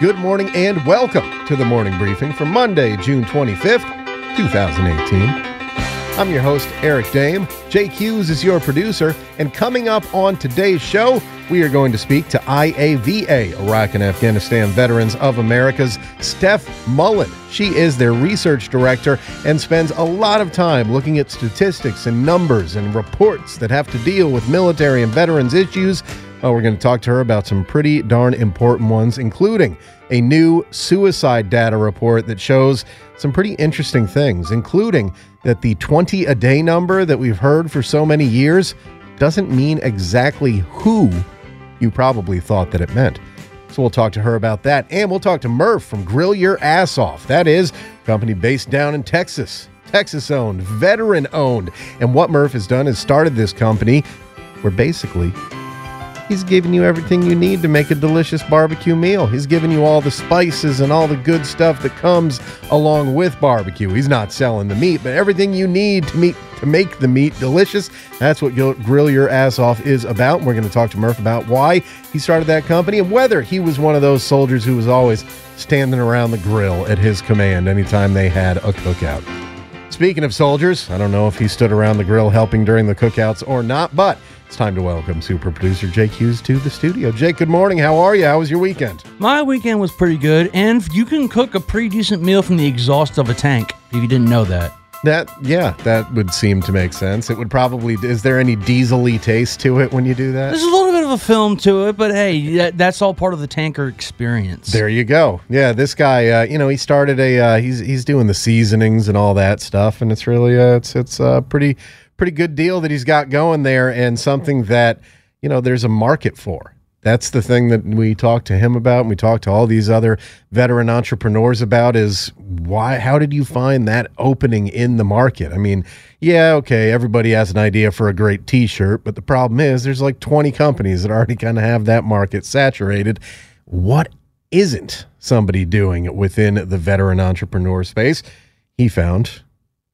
Good morning and welcome to the morning briefing for Monday, June 25th, 2018. I'm your host, Eric Dehm. Jake Hughes is your producer, and coming up on today's show, we are going to speak to IAVA, Iraq and Afghanistan Veterans of America's Steph Mullen. She is their research director and spends a lot of time looking at statistics and numbers and reports that have to deal with military and veterans issues. Uh, we're going to talk to her about some pretty darn important ones, including a new suicide data report that shows some pretty interesting things, including that the 20 a day number that we've heard for so many years doesn't mean exactly who you probably thought that it meant. So we'll talk to her about that. And we'll talk to Murph from Grill Your Ass Off. That is a company based down in Texas. Texas owned, veteran owned. And what Murph has done is started this company where basically He's giving you everything you need to make a delicious barbecue meal. He's giving you all the spices and all the good stuff that comes along with barbecue. He's not selling the meat, but everything you need to meet to make the meat delicious. That's what Grill Your Ass Off is about. We're going to talk to Murph about why he started that company and whether he was one of those soldiers who was always standing around the grill at his command anytime they had a cookout. Speaking of soldiers, I don't know if he stood around the grill helping during the cookouts or not, but it's time to welcome super producer Jake Hughes to the studio. Jake, good morning. How are you? How was your weekend? My weekend was pretty good, and you can cook a pretty decent meal from the exhaust of a tank if you didn't know that. That yeah, that would seem to make sense. It would probably. Is there any diesely taste to it when you do that? There's a little bit of a film to it, but hey, that, that's all part of the tanker experience. There you go. Yeah, this guy, uh, you know, he started a. Uh, he's he's doing the seasonings and all that stuff, and it's really uh, it's it's uh, pretty pretty good deal that he's got going there and something that, you know, there's a market for. That's the thing that we talked to him about and we talked to all these other veteran entrepreneurs about is why how did you find that opening in the market? I mean, yeah, okay, everybody has an idea for a great t-shirt, but the problem is there's like 20 companies that already kind of have that market saturated. What isn't somebody doing within the veteran entrepreneur space? He found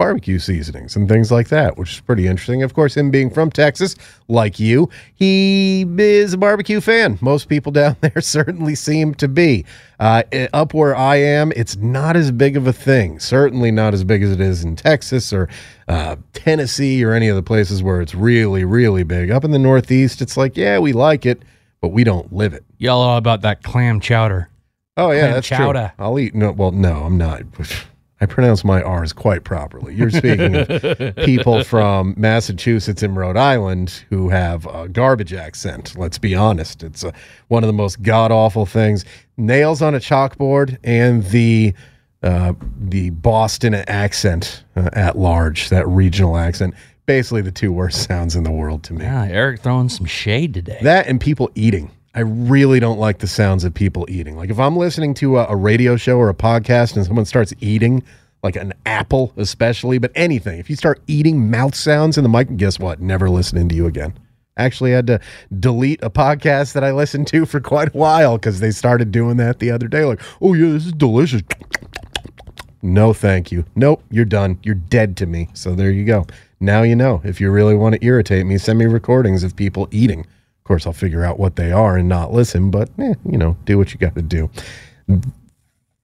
barbecue seasonings and things like that, which is pretty interesting. Of course, him being from Texas, like you, he is a barbecue fan. Most people down there certainly seem to be. Uh, up where I am, it's not as big of a thing. Certainly not as big as it is in Texas or uh, Tennessee or any of the places where it's really, really big. Up in the Northeast, it's like, yeah, we like it, but we don't live it. Y'all all about that clam chowder. Oh yeah, clam that's chowder. true. I'll eat. No, well, no, I'm not. I pronounce my R's quite properly. You're speaking of people from Massachusetts and Rhode Island who have a garbage accent. Let's be honest. It's uh, one of the most god awful things. Nails on a chalkboard and the uh, the Boston accent uh, at large, that regional accent. Basically, the two worst sounds in the world to me. Yeah, Eric throwing some shade today. That and people eating. I really don't like the sounds of people eating. Like if I'm listening to a, a, radio show or a podcast and someone starts eating, like an apple especially, but anything, if you start eating mouth sounds in the mic, guess what? Never listening to you again. Actually, had to delete a podcast that I listened to for quite a while because they started doing that the other day. Like, oh yeah, this is delicious. No, thank you. Nope, you're done. You're dead to me. So there you go. Now you know. If you really want to irritate me, send me recordings of people eating course, I'll figure out what they are and not listen, but eh, you know, do what you got to do.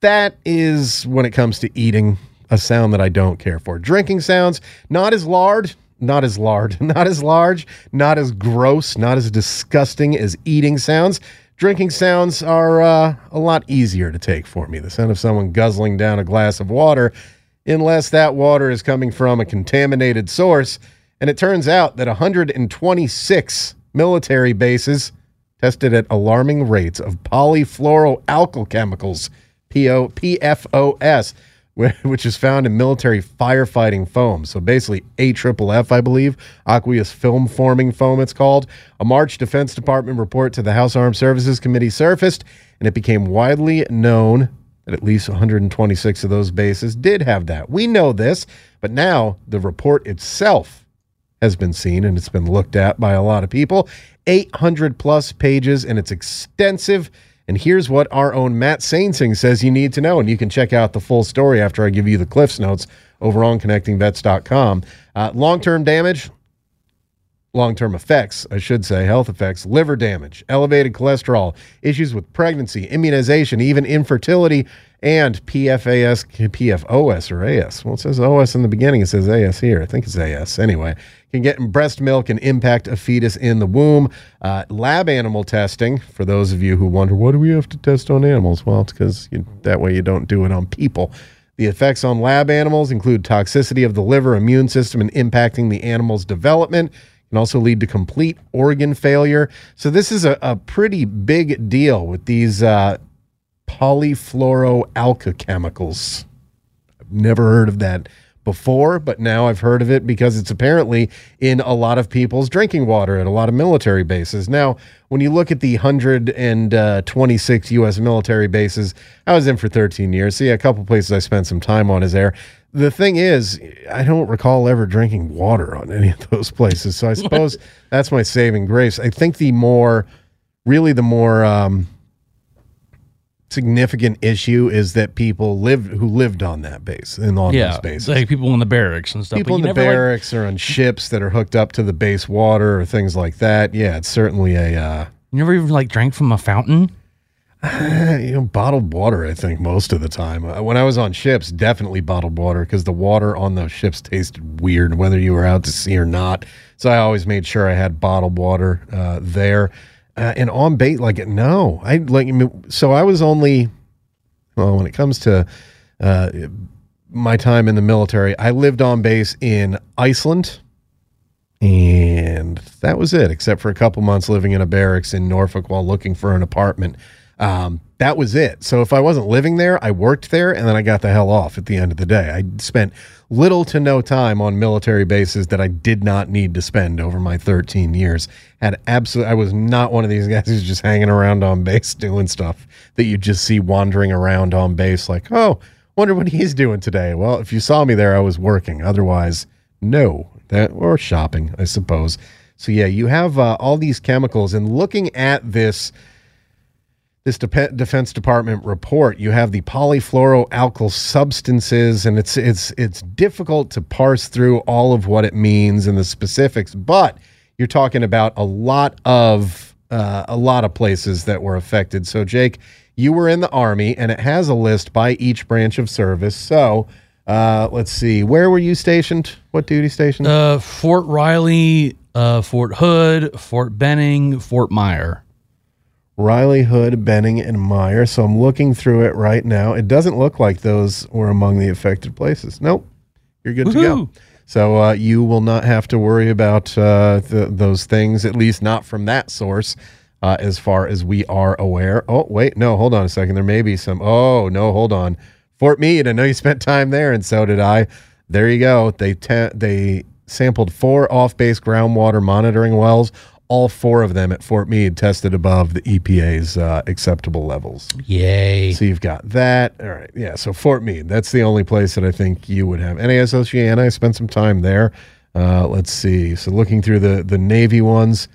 That is when it comes to eating a sound that I don't care for. Drinking sounds, not as large, not as large, not as large, not as gross, not as disgusting as eating sounds. Drinking sounds are uh, a lot easier to take for me. The sound of someone guzzling down a glass of water, unless that water is coming from a contaminated source. And it turns out that 126 military bases tested at alarming rates of polyfluoroalkyl chemicals, PFOS. which is found in military firefighting foam. So basically, AFFF, I believe, aqueous film forming foam, it's called. A March Defense Department report to the House Armed Services Committee surfaced, and it became widely known that at least 126 of those bases did have that. We know this, but now the report itself has been seen and it's been looked at by a lot of people. 800 plus pages, and it's extensive. And here's what our own Matt Saintsing says you need to know. And you can check out the full story after I give you the Cliffs Notes over on connectingvets.com. Uh, Long term damage, long term effects, I should say, health effects, liver damage, elevated cholesterol, issues with pregnancy, immunization, even infertility, and PFAS, PFOS or AS. Well, it says OS in the beginning, it says AS here. I think it's AS. Anyway, can get in breast milk and impact a fetus in the womb. Uh, lab animal testing, for those of you who wonder, what do we have to test on animals? Well, it's because that way you don't do it on people. The effects on lab animals include toxicity of the liver, immune system, and impacting the animal's development can also lead to complete organ failure. So this is a, a pretty big deal with these uh, polyfluoroalkyl chemicals. I've never heard of that before, but now I've heard of it because it's apparently in a lot of people's drinking water at a lot of military bases. Now, when you look at the 126 U.S. military bases, I was in for 13 years. See, a couple places I spent some time on is there. The thing is, I don't recall ever drinking water on any of those places. So I suppose that's my saving grace. I think the more, really, the more. Um, significant issue is that people lived who lived on that base and on yeah, those bases. like people in the barracks and stuff. people in the never, like- barracks or on ships that are hooked up to the base water or things like that. Yeah, it's certainly a uh, you never even like drank from a fountain. you know bottled water. I think most of the time uh, when I was on ships, definitely bottled water because the water on those ships tasted weird whether you were out to sea or not. So I always made sure I had bottled water uh, there. Uh, and on bait, like no, I like. So I was only well when it comes to uh, my time in the military. I lived on base in Iceland, and that was it. Except for a couple months living in a barracks in Norfolk while looking for an apartment. Um, that was it. So if I wasn't living there, I worked there, and then I got the hell off at the end of the day. I spent little to no time on military bases that I did not need to spend over my 13 years. Had absolutely, I was not one of these guys who's just hanging around on base doing stuff that you just see wandering around on base, like, oh, wonder what he's doing today. Well, if you saw me there, I was working. Otherwise, no, that or shopping, I suppose. So yeah, you have uh, all these chemicals, and looking at this this Dep- Defense Department report, you have the polyfluoroalkyl substances, and it's it's it's difficult to parse through all of what it means and the specifics. But you're talking about a lot of uh, a lot of places that were affected. So, Jake, you were in the Army, and it has a list by each branch of service. So, uh, let's see, where were you stationed? What duty station? Uh, Fort Riley, uh, Fort Hood, Fort Benning, Fort Myer. Riley, Hood, Benning, and Myer. So I'm looking through it right now. It doesn't look like those were among the affected places. Nope. You're good to go. So uh, you will not have to worry about uh, th- those things, at least not from that source, uh, as far as we are aware. Oh, wait. No, hold on a second. There may be some. Oh, no, hold on. Fort Meade. I know you spent time there, and so did I. There you go. They te- they sampled four off-base groundwater monitoring wells. All four of them at Fort Meade tested above the EPA's uh, acceptable levels. Yay. So you've got that. All right. Yeah. So Fort Meade, that's the only place that I think you would have. NAS Oceana, I spent some time there. Uh, let's see. So looking through the, the Navy ones,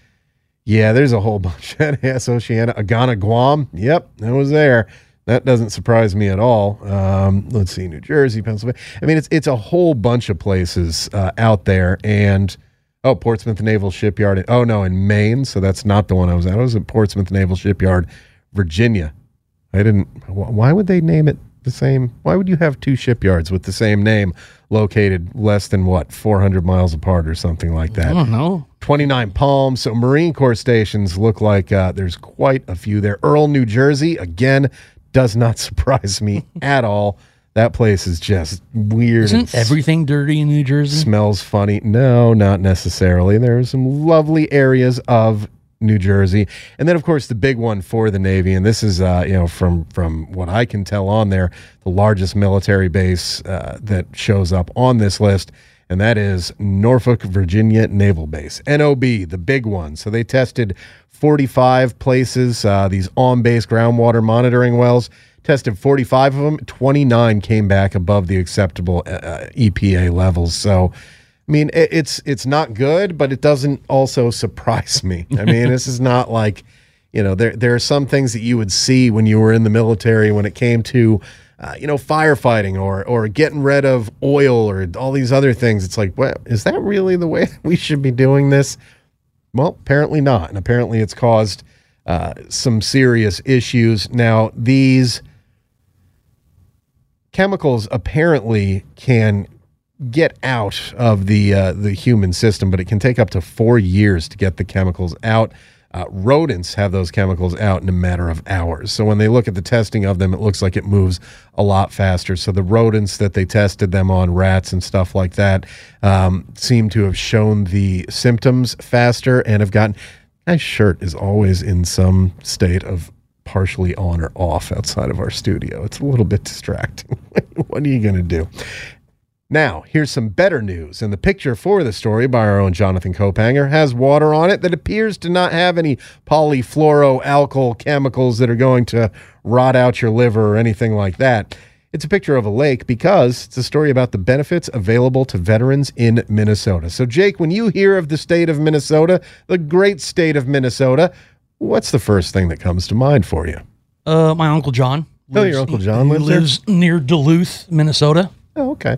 yeah, there's a whole bunch. NAS Oceana, Agana, Guam. Yep, that was there. That doesn't surprise me at all. Um, let's see, New Jersey, Pennsylvania. I mean, it's it's a whole bunch of places uh, out there, and oh, Portsmouth Naval Shipyard. Oh no, in Maine. So that's not the one I was at. I was at Portsmouth Naval Shipyard, Virginia. I didn't. Why would they name it the same? Why would you have two shipyards with the same name located less than what 400 miles apart or something like that? I don't know. 29 Palms. So Marine Corps stations look like uh, there's quite a few there. Earle, New Jersey, again, does not surprise me at all. That place is just weird. Isn't everything dirty in New Jersey? smells funny. No, not necessarily. There are some lovely areas of New Jersey, and then of course the big one for the Navy, and this is uh, you know from from what I can tell on there, the largest military base uh, that shows up on this list, and that is Norfolk, Virginia Naval Base, NOB, the big one. So they tested 45 places, uh, these on-base groundwater monitoring wells. Tested 45 of them, 29 came back above the acceptable uh, EPA levels. So I mean, it, it's it's not good, but it doesn't also surprise me. I mean, this is not like, you know, there there are some things that you would see when you were in the military when it came to, uh, you know, firefighting or or getting rid of oil or all these other things. It's like, what is that really the way we should be doing this? Well, apparently not, and apparently it's caused uh, some serious issues. Now these chemicals apparently can get out of the uh, the human system, but it can take up to four years to get the chemicals out. Uh, rodents have those chemicals out in a matter of hours. So when they look at the testing of them, it looks like it moves a lot faster. So the rodents that they tested them on, rats and stuff like that, um, seem to have shown the symptoms faster and have gotten. My shirt is always in some state of partially on or off outside of our studio. It's a little bit distracting. what are you going to do? Now, here's some better news. And the picture for the story by our own Jonathan Kaupanger has water on it that appears to not have any polyfluoroalkyl chemicals that are going to rot out your liver or anything like that. It's a picture of a lake because it's a story about the benefits available to veterans in Minnesota. So, Jake, when you hear of the state of Minnesota, the great state of Minnesota, what's the first thing that comes to mind for you? Uh, my uncle John. oh, your uncle John lives, lives near Duluth, Minnesota. Oh, okay.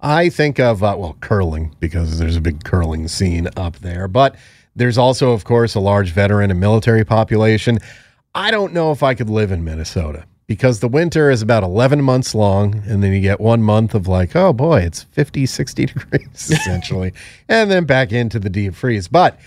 I think of, uh, well, curling because there's a big curling scene up there, but there's also, of course, a large veteran and military population. I don't know if I could live in Minnesota because the winter is about 11 months long and then you get one month of like oh boy it's 50 60 degrees essentially and then back into the deep freeze but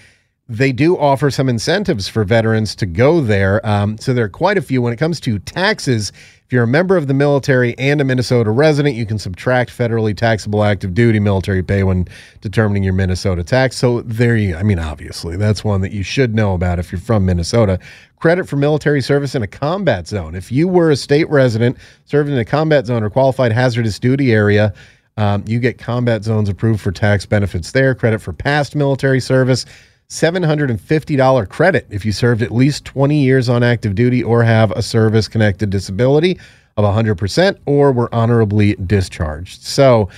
they do offer some incentives for veterans to go there um, so there are quite a few when it comes to taxes if you're a member of the military and a Minnesota resident, you can subtract federally taxable active duty military pay when determining your Minnesota tax. So there you I mean obviously that's one that you should know about if you're from Minnesota. Credit for military service in a combat zone. If you were a state resident serving in a combat zone or qualified hazardous duty area, um, you get combat zones approved for tax benefits there. Credit for past military service. $750 credit if you served at least 20 years on active duty or have a service connected disability of 100% or were honorably discharged. So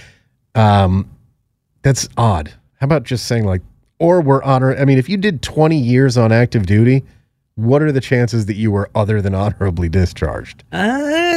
um, that's odd. How about just saying, like, or were honor? I mean, if you did 20 years on active duty, what are the chances that you were other than honorably discharged? Uh,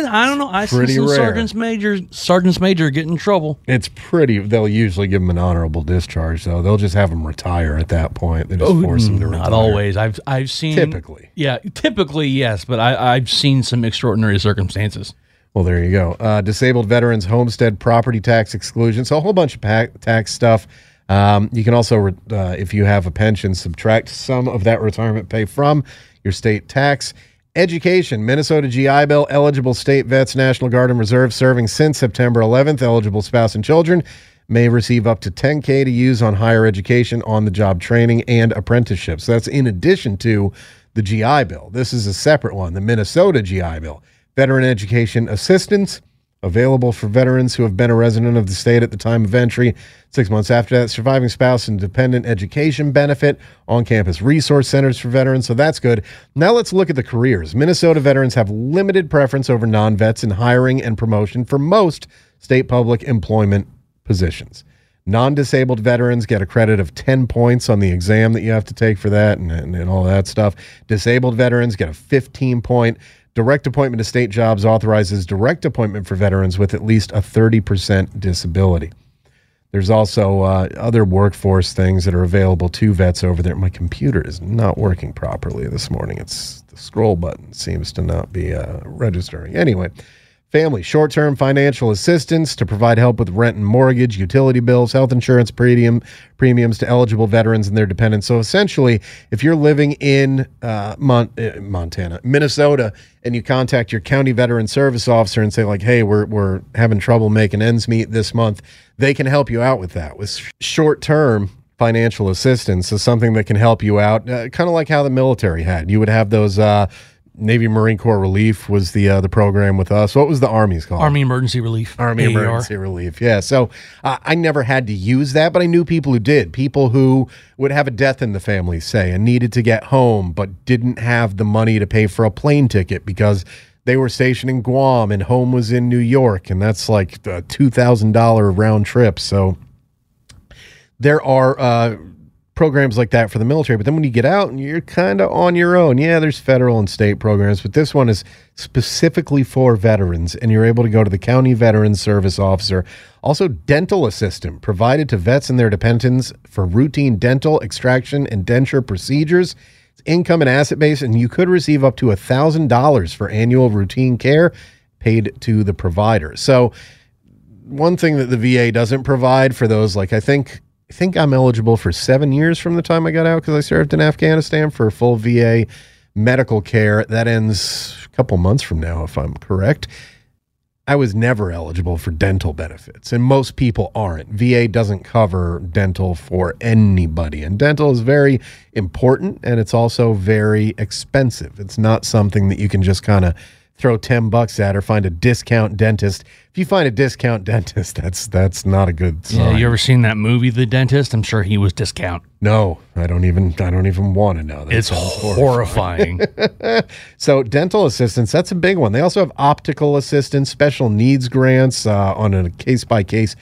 I don't know. I Pretty see some rare. sergeants major sergeants major get in trouble. It's pretty. They'll usually give them an honorable discharge, though. They'll just have them retire at that point. They just force them to retire. Oh, Not always. I've I've seen Typically. Yeah, typically yes, but I I've seen some extraordinary circumstances. Well, there you go. Uh, disabled veterans homestead property tax exclusion. So a whole bunch of tax stuff. Um, you can also, uh, if you have a pension, subtract some of that retirement pay from your state tax. Education, Minnesota GI Bill, eligible state vets, National Guard and Reserve serving since September 11th, eligible spouse and children may receive up to 10K to use on higher education, on the job training, and apprenticeships. That's in addition to the GI Bill. This is a separate one, the Minnesota GI Bill. Veteran Education Assistance, available for veterans who have been a resident of the state at the time of entry. Six months after that, surviving spouse and dependent education benefit, on campus resource centers for veterans. So that's good. Now let's look at the careers. Minnesota veterans have limited preference over non vets in hiring and promotion for most state public employment positions. Non disabled veterans get a credit of 10 points on the exam that you have to take for that and, and, and all that stuff. Disabled veterans get a 15 point. Direct appointment to state jobs authorizes direct appointment for veterans with at least a 30% disability. There's also uh, other workforce things that are available to vets over there. My computer is not working properly this morning. It's the scroll button seems to not be uh, registering. Anyway, family short term financial assistance to provide help with rent and mortgage, utility bills, health insurance premium premiums to eligible veterans and their dependents. So essentially, if you're living in uh, Mon- uh, Montana, Minnesota, and you contact your county veteran service officer and say like, "Hey, we're we're having trouble making ends meet this month," they can help you out with that with short term financial assistance is something that can help you out, uh, kind of like how the military had. You would have those. Uh, Navy Marine Corps Relief was the uh, the program with us. What was the Army's called? Army Emergency Relief. Army. Emergency Relief. Yeah. So uh, I never had to use that, but I knew people who did. People who would have a death in the family, say, and needed to get home, but didn't have the money to pay for a plane ticket because they were stationed in Guam and home was in New York, and that's like a two thousand dollar round trip. So there are uh, programs like that for the military. But then when you get out and you're kind of on your own, yeah, there's federal and state programs, but this one is specifically for veterans, and you're able to go to the county veteran service officer. Also, dental assistant provided to vets and their dependents for routine dental, extraction, and denture procedures. It's income and asset based, and you could receive up to a thousand dollars for annual routine care paid to the provider. So one thing that the VA doesn't provide for those, like I think, think I'm eligible for seven years from the time I got out because I served in Afghanistan for full VA medical care. That ends a couple months from now, if I'm correct. I was never eligible for dental benefits, and most people aren't. VA doesn't cover dental for anybody, and dental is very important and it's also very expensive. It's not something that you can just kind of throw 10 bucks at or find a discount dentist. If you find a discount dentist, that's that's not a good sign. Yeah, you ever seen that movie, The Dentist? I'm sure he was discount. no, I don't even I don't even want to know. That It's horrible. horrifying. So dental assistance, that's a big one. They also have optical assistance, special needs grants uh, on a case by case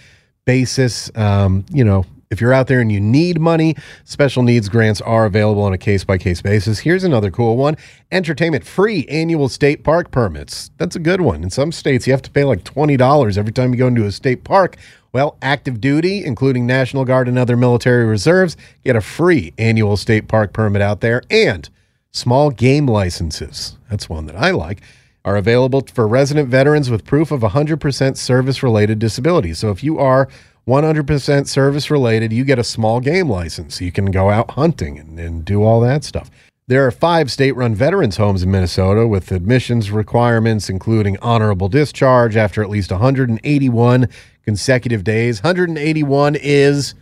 basis. Um, you know, if you're out there and you need money, special needs grants are available on a case by case basis. Here's another cool one: entertainment free annual state park permits. That's a good one. In some states, you have to pay like twenty dollars every time you go into a state park. Well, active duty, including National Guard and other military reserves, get a free annual state park permit out there. And small game licenses, that's one that I like, are available for resident veterans with proof of 100% service related disability. So if you are 100% service related, you get a small game license. You can go out hunting and, and do all that stuff. There are five state run veterans homes in Minnesota with admissions requirements, including honorable discharge after at least 181 consecutive days. 181 is,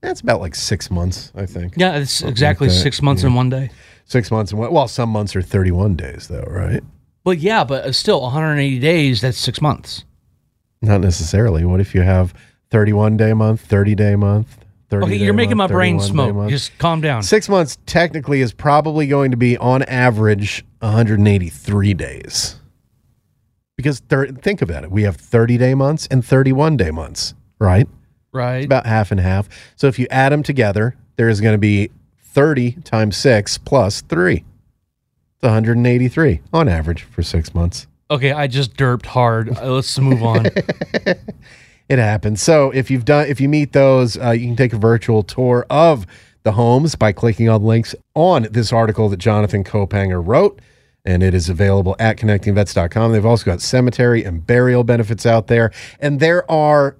that's about like six months, I think. yeah, it's exactly that, six months in one day. Six months. And well, some months are 31 days, though, right? Well, yeah, but still 180 days. That's six months. Not necessarily. What if you have 31 day month, 30 day month? 30 Okay, you're making my brain smoke. month? Just calm down. Six months technically is probably going to be on average 183 days. Because thir- think about it. We have 30 day months and 31 day months, right? right. About half and half. So if you add them together, there is going to be 30 times six plus three. It's 183 on average for six months. okay, I just derped hard. Uh, Let's move on. It happens. So if you've done, if you meet those, uh, you can take a virtual tour of the homes by clicking on links on this article that Jonathan Kaupanger wrote, and it is available at connectingvets.com. They've also got cemetery and burial benefits out there, and there are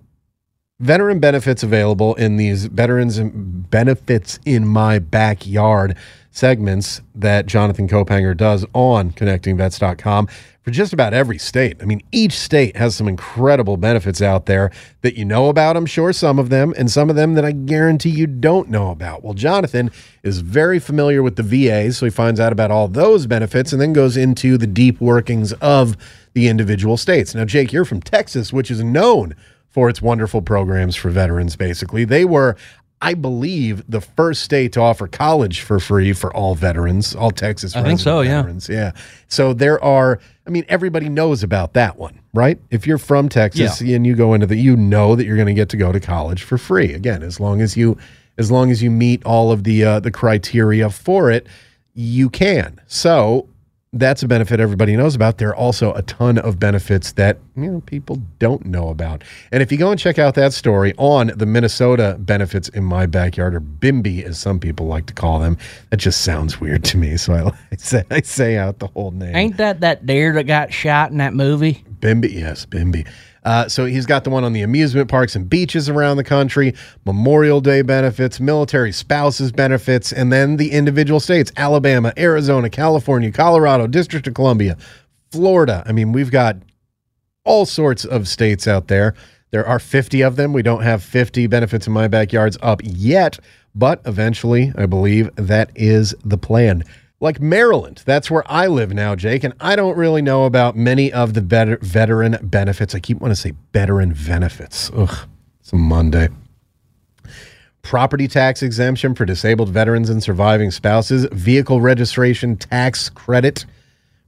veteran benefits available in these veterans and benefits in my backyard segments that Jonathan Kaupanger does on connectingvets.com for just about every state. I mean, each state has some incredible benefits out there that you know about, I'm sure some of them, and some of them that I guarantee you don't know about. Well, Jonathan is very familiar with the VA, so he finds out about all those benefits and then goes into the deep workings of the individual states. Now, Jake, you're from Texas, which is known for its wonderful programs for veterans, basically. They were, I believe, the first state to offer college for free for all veterans, all Texas I think so, resident yeah. Yeah. So there are, I mean, everybody knows about that one, right? If you're from Texas and you go into the, you know that you're going to get to go to college for free. Again, as long as you, as long as you meet all of the uh, the criteria for it, you can. So that's a benefit everybody knows about. There are also a ton of benefits that you know people don't know about. And if you go and check out that story on the Minnesota benefits in my backyard, or BIMBY as some people like to call them, that just sounds weird to me. So I, I say I say out the whole name. Ain't that that deer that got shot in that movie? Bimby, yes, Bimby. Uh, so he's got the one on the amusement parks and beaches around the country, Memorial Day benefits, military spouses benefits, and then the individual states Alabama, Arizona, California, Colorado, District of Columbia, Florida. I mean, we've got all sorts of states out there There are 50 of them. We don't have 50 benefits in my backyards up yet, but eventually, I believe that is the plan. Like Maryland, that's where I live now, Jake, and I don't really know about many of the better veteran benefits. I keep wanting to say veteran benefits. Ugh, it's a Monday property tax exemption for disabled veterans and surviving spouses, vehicle registration tax credit.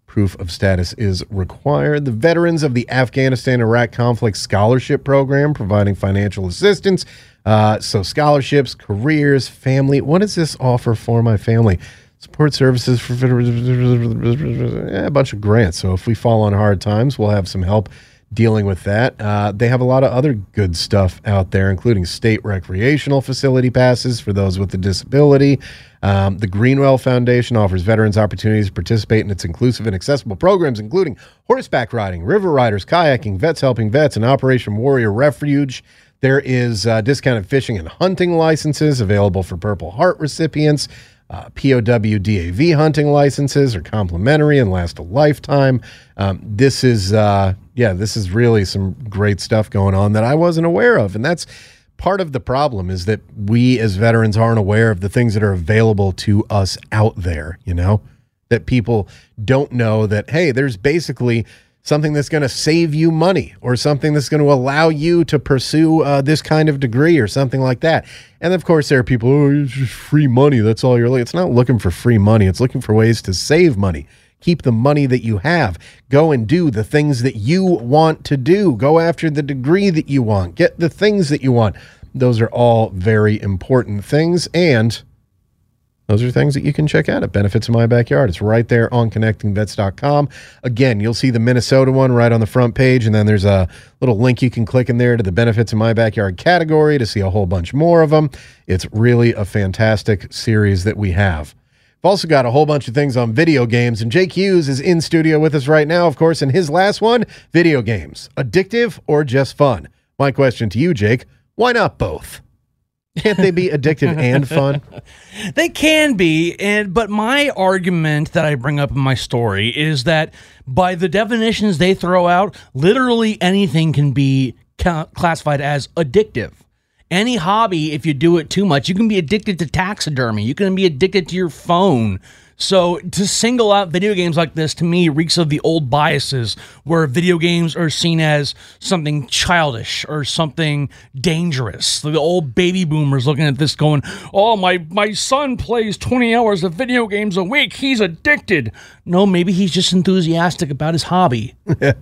Proof of status is required. The Veterans of the Afghanistan Iraq Conflict Scholarship Program, providing financial assistance. Uh, so, scholarships, careers, family. What does this offer for my family? Support services for a bunch of grants. So, if we fall on hard times, we'll have some help dealing with that. Uh, they have a lot of other good stuff out there, including state recreational facility passes for those with a disability. Um, the Greenwell Foundation offers veterans opportunities to participate in its inclusive and accessible programs, including horseback riding, river riders, kayaking, vets helping vets, and Operation Warrior Refuge. There is uh, discounted fishing and hunting licenses available for Purple Heart recipients. Uh, POW DAV hunting licenses are complimentary and last a lifetime. Um, this is, uh, yeah, this is really some great stuff going on that I wasn't aware of. And that's part of the problem is that we as veterans aren't aware of the things that are available to us out there, you know, that people don't know that, hey, there's basically something that's going to save you money or something that's going to allow you to pursue uh, this kind of degree or something like that. And of course, there are people, oh, free money. That's all you're looking. It's not looking for free money. It's looking for ways to save money. Keep the money that you have. Go and do the things that you want to do. Go after the degree that you want. Get the things that you want. Those are all very important things. And those are things that you can check out at Benefits in My Backyard. It's right there on connectingvets.com. Again, you'll see the Minnesota one right on the front page, and then there's a little link you can click in there to the Benefits of My Backyard category to see a whole bunch more of them. It's really a fantastic series that we have. We've also got a whole bunch of things on video games, and Jake Hughes is in studio with us right now, of course, in his last one video games. Addictive or just fun? My question to you, Jake why not both? Can't they be addictive and fun? They can be, and but my argument that I bring up in my story is that by the definitions they throw out, literally anything can be ca- classified as addictive. Any hobby, if you do it too much, you can be addicted to taxidermy. You can be addicted to your phone. So to single out video games like this to me reeks of the old biases where video games are seen as something childish or something dangerous. The old baby boomers looking at this going, "Oh, my my son plays 20 hours of video games a week. He's addicted." No, maybe he's just enthusiastic about his hobby.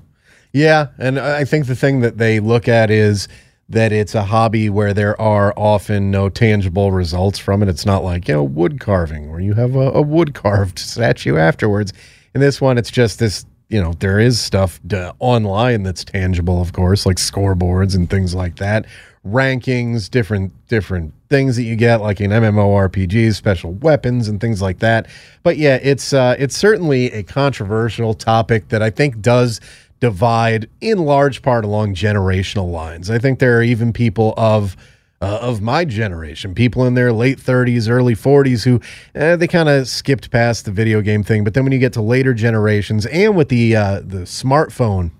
yeah, and I think the thing that they look at is that it's a hobby where there are often no tangible results from it. It's not like, you know, wood carving where you have a, a wood carved statue afterwards. In this one, it's just this, you know, there is stuff online that's tangible, of course, like scoreboards and things like that, rankings, different different things that you get, like in MMORPGs, special weapons and things like that. But yeah, it's uh, it's certainly a controversial topic that I think does divide in large part along generational lines. I think there are even people of uh, of my generation, people in their late 30s, early 40s, who eh, they kind of skipped past the video game thing. But then when you get to later generations, and with the uh, the smartphone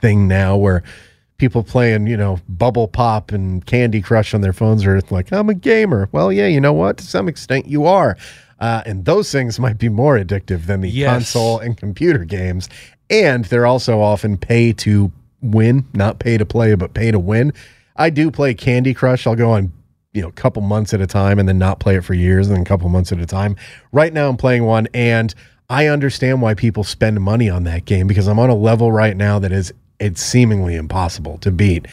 thing now, where people playing, you know, Bubble Pop and Candy Crush on their phones are like, I'm a gamer. Well, yeah, you know what? To some extent, you are. Uh, and those things might be more addictive than the Yes. console and computer games. And they're also often pay to win, not pay to play, but pay to win. I do play Candy Crush. I'll go on, you know, a couple months at a time and then not play it for years and then a couple months at a time. Right now, I'm playing one and I understand why people spend money on that game because I'm on a level right now that is it's seemingly impossible to beat.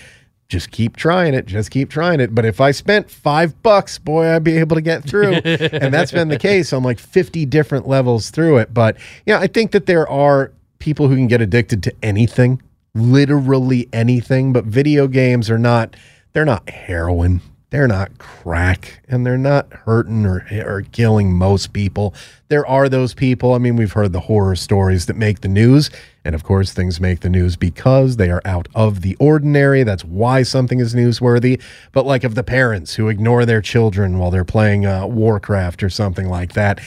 Just keep trying it. Just keep trying it. But if I spent five bucks, boy, I'd be able to get through. and that's been the case on like 50 different levels through it. But yeah, I think that there are people who can get addicted to anything, literally anything. But video games are not, they're not heroin. They're not crack and they're not hurting or, or killing most people. There are those people. I mean, we've heard the horror stories that make the news, And of course, things make the news because they are out of the ordinary. That's why something is newsworthy. But like of the parents who ignore their children while they're playing uh, Warcraft or something like that,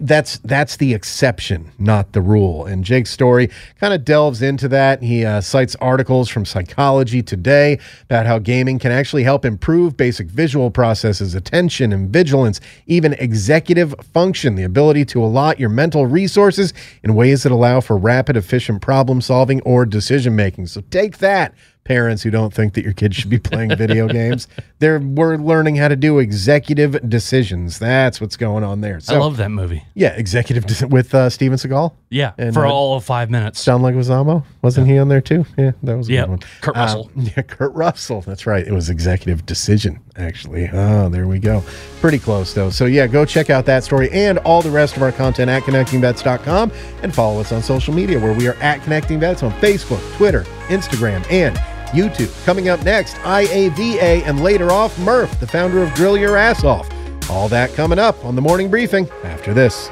that's that's the exception, not the rule. And Jake's story kind of delves into that. He uh, cites articles from Psychology Today about how gaming can actually help improve basic visual processes, attention and vigilance, even executive function, the ability to allot your mental resources in ways that allow for rapid, efficient problem solving or decision making. So take that parents who don't think that your kids should be playing video games. They're we're learning how to do executive decisions. That's what's going on there. So, I love that movie. Yeah, executive de- with uh, Steven Seagal. Yeah, and, for uh, all of five minutes. John Leguizamo wasn't yeah. he on there too? Yeah, that was a yeah. good one. Kurt Russell. Um, yeah, Kurt Russell. That's right. It was executive decision actually. Oh, there we go. Pretty close though. So yeah, go check out that story and all the rest of our content at connectingvets.com and follow us on social media where we are at Connecting Vets on Facebook, Twitter, Instagram, and YouTube. Coming up next, IAVA, and later off, Murph, the founder of Grill Your Ass Off. All that coming up on the morning briefing after this.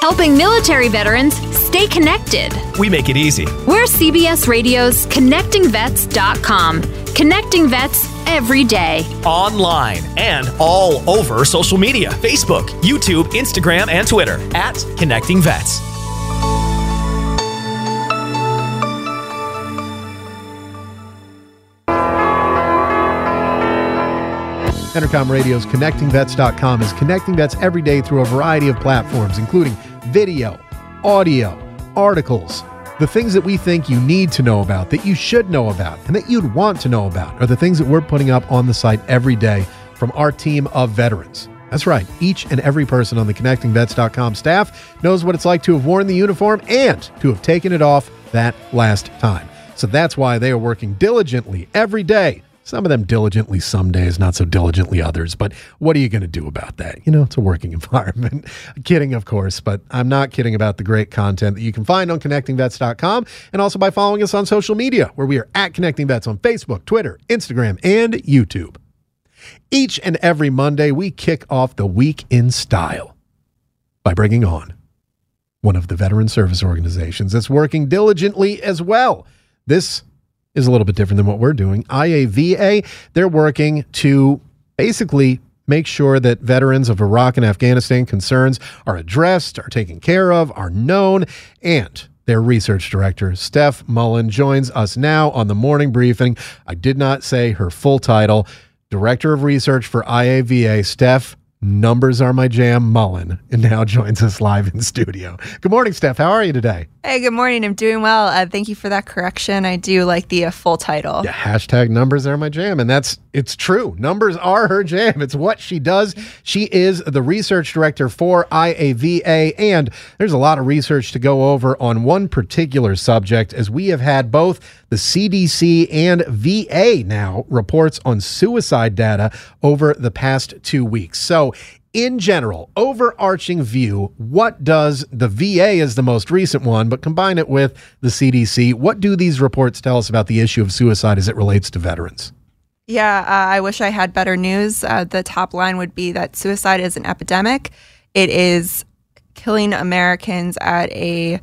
Helping military veterans stay connected. We make it easy. We're CBS Radio's ConnectingVets.com. Connecting vets every day. Online and all over social media Facebook, YouTube, Instagram, and Twitter at Connecting Vets. Entercom Radio's ConnectingVets.com is connecting vets every day through a variety of platforms, including video, audio, articles. The things that we think you need to know about, that you should know about, and that you'd want to know about are the things that we're putting up on the site every day from our team of veterans. That's right. Each and every person on the ConnectingVets.com staff knows what it's like to have worn the uniform and to have taken it off that last time. So that's why they are working diligently every day some of them diligently some days, not so diligently others. But what are you going to do about that? You know, it's a working environment. kidding, of course, but I'm not kidding about the great content that you can find on connectingvets.com and also by following us on social media, where we are at Connecting Vets on Facebook, Twitter, Instagram, and YouTube. Each and every Monday, we kick off the week in style by bringing on one of the veteran service organizations that's working diligently as well. This is a little bit different than what we're doing. IAVA, they're working to basically make sure that veterans of Iraq and Afghanistan concerns are addressed, are taken care of, are known, and their research director, Steph Mullen, joins us now on the morning briefing. I did not say her full title. Director of Research for IAVA, Steph, Numbers are my jam, Mullen, and now joins us live in studio. Good morning, Steph. How are you today? Hey, good morning. I'm doing well. Uh, thank you for that correction. I do like the uh, full title. Yeah, hashtag numbers are my jam. And that's, it's true. Numbers are her jam. It's what she does. She is the research director for IAVA. And there's a lot of research to go over on one particular subject, as we have had both the CDC and VA now reports on suicide data over the past two weeks. So, in general, overarching view, what does the VA is the most recent one, but combine it with the CDC? What do these reports tell us about the issue of suicide as it relates to veterans? Yeah, uh, I wish I had better news. Uh, the top line would be that suicide is an epidemic. It is killing Americans at a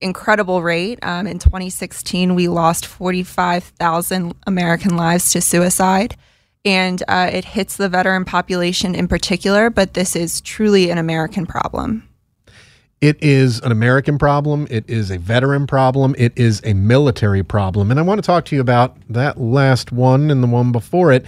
incredible rate. Um, in 2016, we lost 45,000 American lives to suicide, and uh, it hits the veteran population in particular. But this is truly an American problem. It is an American problem. It is a veteran problem. It is a military problem. And I want to talk to you about that last one and the one before it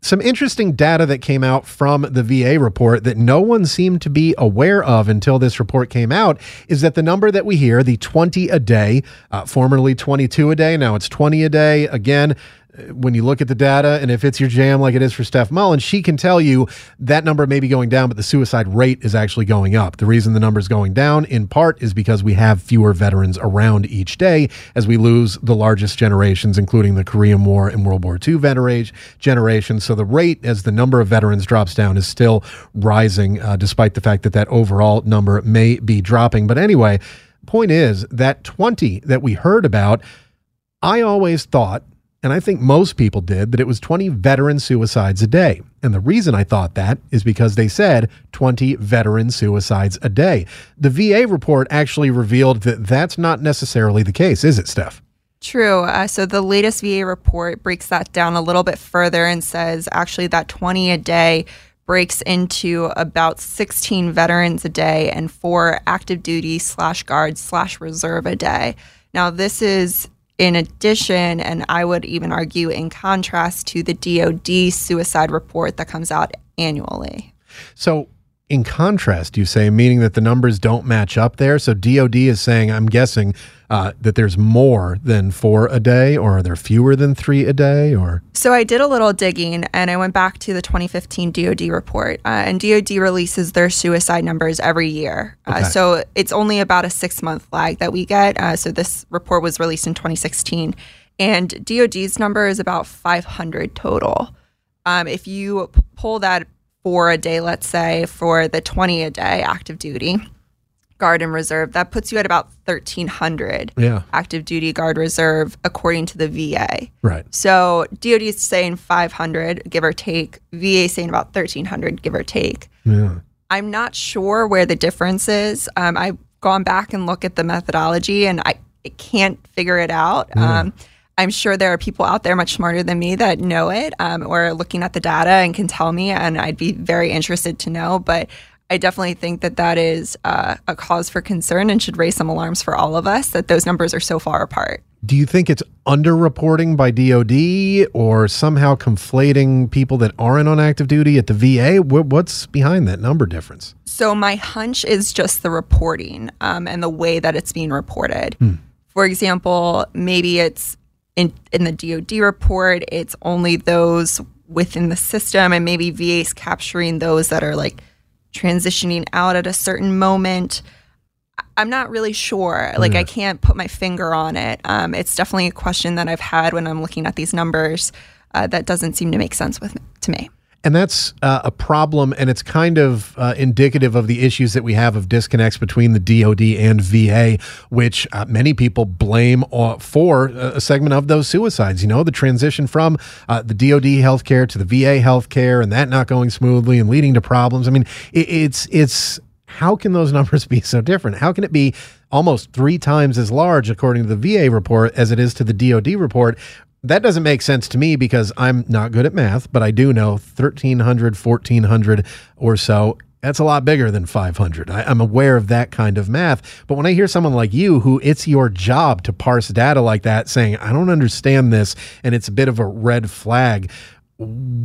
some interesting data that came out from the VA report that no one seemed to be aware of until this report came out is that the number that we hear, the 20 a day, uh, formerly 22 a day, now it's 20 a day. Again, when you look at the data and if it's your jam like it is for Steph Mullen, she can tell you that number may be going down, but the suicide rate is actually going up. The reason the number is going down in part is because we have fewer veterans around each day as we lose the largest generations, including the Korean War and World War II veteran generation. So the rate as the number of veterans drops down is still rising, uh, despite the fact that that overall number may be dropping. But anyway, point is that 20 that we heard about, I always thought and I think most people did, that it was 20 veteran suicides a day. And the reason I thought that is because they said 20 veteran suicides a day. The VA report actually revealed that that's not necessarily the case, is it, Steph? True. Uh, so the latest VA report breaks that down a little bit further and says actually that 20 a day breaks into about 16 veterans a day and four active duty slash guard slash reserve a day. Now, this is in addition, and I would even argue in contrast to the DoD suicide report that comes out annually. So, in contrast, you say, meaning that the numbers don't match up there. So DOD is saying, I'm guessing uh, that there's more than four a day, or are there fewer than three a day, or? So I did a little digging, and I went back to the 2015 DoD report, uh, and DoD releases their suicide numbers every year. Uh, so it's only about a six month lag that we get. Uh, so this report was released in 2016, and DoD's number is about 500 total. Um, if you pull that for a day, let's say for the 20 a day active duty, guard and reserve, that puts you at about 1,300 Yeah. active duty guard reserve according to the VA. Right. So DoD is saying 500, give or take. VA saying about 1,300, give or take. Yeah. I'm not sure where the difference is. Um, I've gone back and looked at the methodology, and I, I can't figure it out. Um, I'm sure there are people out there much smarter than me that know it um, or are looking at the data and can tell me, and I'd be very interested to know. But I definitely think that that is uh, a cause for concern and should raise some alarms for all of us that those numbers are so far apart. Do you think it's underreporting by DOD or somehow conflating people that aren't on active duty at the VA? What's behind that number difference? So my hunch is just the reporting um, and the way that it's being reported. For example, maybe it's in in the DoD report, it's only those within the system, and maybe VA is capturing those that are like transitioning out at a certain moment. I'm not really sure. Like I can't put my finger on it. Um, it's definitely a question that I've had when I'm looking at these numbers uh, that doesn't seem to make sense with to me. And that's uh, a problem, and it's kind of uh, indicative of the issues that we have of disconnects between the DoD and VA, which uh, many people blame uh, for a segment of those suicides. You know, the transition from uh, the DoD healthcare to the VA healthcare, and that not going smoothly and leading to problems. I mean, it, it's it's how can those numbers be so different? How can it be almost three times as large, according to the VA report, as it is to the DoD report? That doesn't make sense to me because I'm not good at math, but I do know 1,300, 1,400 or so. That's a lot bigger than 500. I, I'm aware of that kind of math. But when I hear someone like you, who it's your job to parse data like that, saying, I don't understand this, and it's a bit of a red flag,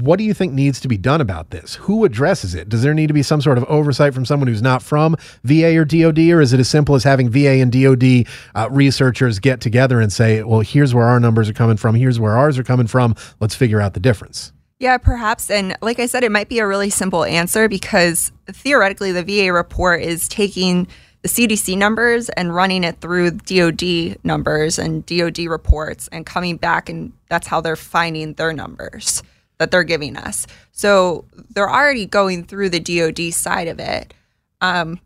what do you think needs to be done about this? Who addresses it? Does there need to be some sort of oversight from someone who's not from VA or DoD, or is it as simple as having VA and DoD uh, researchers get together and say, well, here's where our numbers are coming from, here's where ours are coming from, let's figure out the difference? Yeah, perhaps. And like I said, it might be a really simple answer because theoretically, the VA report is taking the CDC numbers and running it through DoD numbers and DoD reports and coming back, and that's how they're finding their numbers that they're giving us. So they're already going through the DoD side of it. Um,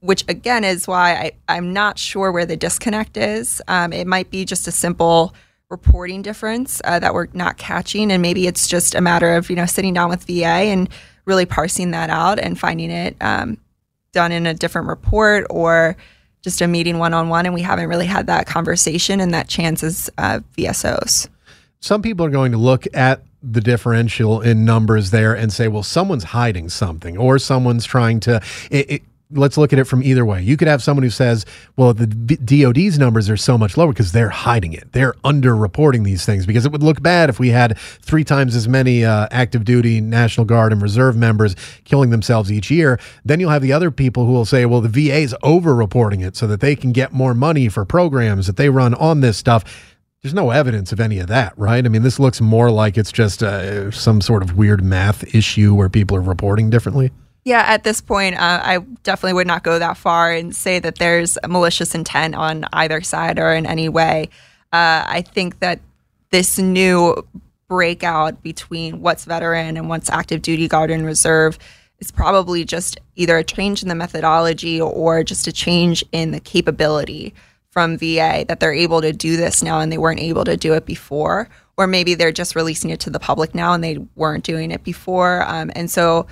which again is why I, I'm not sure where the disconnect is. Um, it might be just a simple reporting difference uh, that we're not catching, and maybe it's just a matter of you know sitting down with VA and really parsing that out and finding it um, done in a different report or just a meeting one on one, and we haven't really had that conversation and that chance as uh, VSOs. some people are going to look at the differential in numbers there and say, well, someone's hiding something or someone's trying to. It, it, let's look at it from either way. You could have someone who says, well, the DOD's numbers are so much lower because they're hiding it. They're underreporting these things because it would look bad if we had three times as many uh, active duty National Guard and Reserve members killing themselves each year. Then you'll have the other people who will say, well, the VA's over-reporting it so that they can get more money for programs that they run on this stuff. There's no evidence of any of that, right? I mean, this looks more like it's just uh, some sort of weird math issue where people are reporting differently. Yeah, at this point, uh, I definitely would not go that far and say that there's malicious intent on either side or in any way. Uh, I think that this new breakout between what's veteran and what's active duty guard and reserve is probably just either a change in the methodology or just a change in the capability from VA that they're able to do this now and they weren't able to do it before, or maybe they're just releasing it to the public now and they weren't doing it before. Um, and so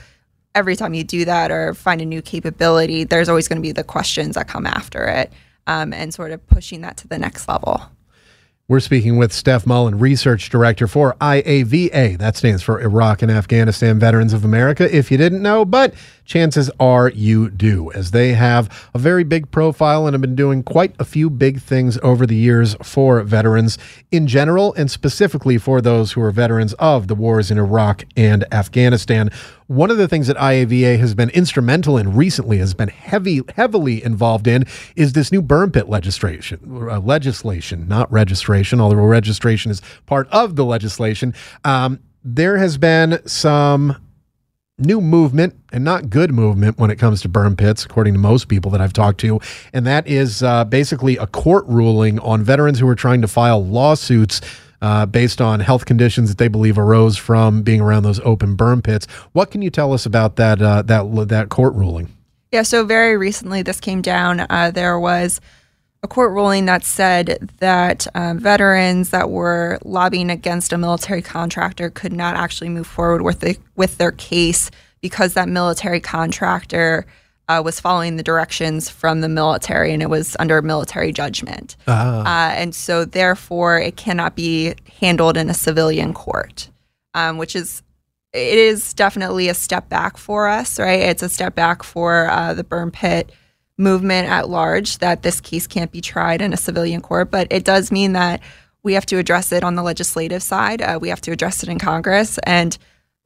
every time you do that or find a new capability, there's always going to be the questions that come after it um, and sort of pushing that to the next level. We're speaking with Steph Mullen, Research Director for IAVA. That stands for Iraq and Afghanistan Veterans of America, if you didn't know, but chances are you do, as they have a very big profile and have been doing quite a few big things over the years for veterans in general, and specifically for those who are veterans of the wars in Iraq and Afghanistan. One of the things that IAVA has been instrumental in recently, has been heavy, heavily involved in, is this new burn pit legislation. Uh, legislation, not registration, although registration is part of the legislation. Um, there has been some new movement and not good movement when it comes to burn pits, according to most people that I've talked to. And that is uh, basically a court ruling on veterans who are trying to file lawsuits uh, based on health conditions that they believe arose from being around those open burn pits. What can you tell us about that uh, that that court ruling? Yeah, so very recently this came down. Uh, there was a court ruling that said that um, veterans that were lobbying against a military contractor could not actually move forward with the, with their case because that military contractor uh, was following the directions from the military and it was under military judgment. Uh, and so, therefore, it cannot be handled in a civilian court, um, which is. It is definitely a step back for us, right? It's a step back for uh, the burn pit movement at large that this case can't be tried in a civilian court, but it does mean that we have to address it on the legislative side. Uh, we have to address it in Congress, and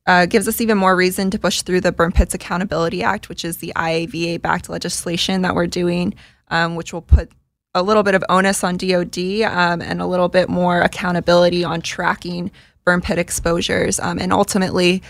uh, gives us even more reason to push through the Burn Pits Accountability Act, which is the IAVA backed legislation that we're doing, um, which will put a little bit of onus on DoD um, and a little bit more accountability on tracking burn pit exposures, um, and ultimately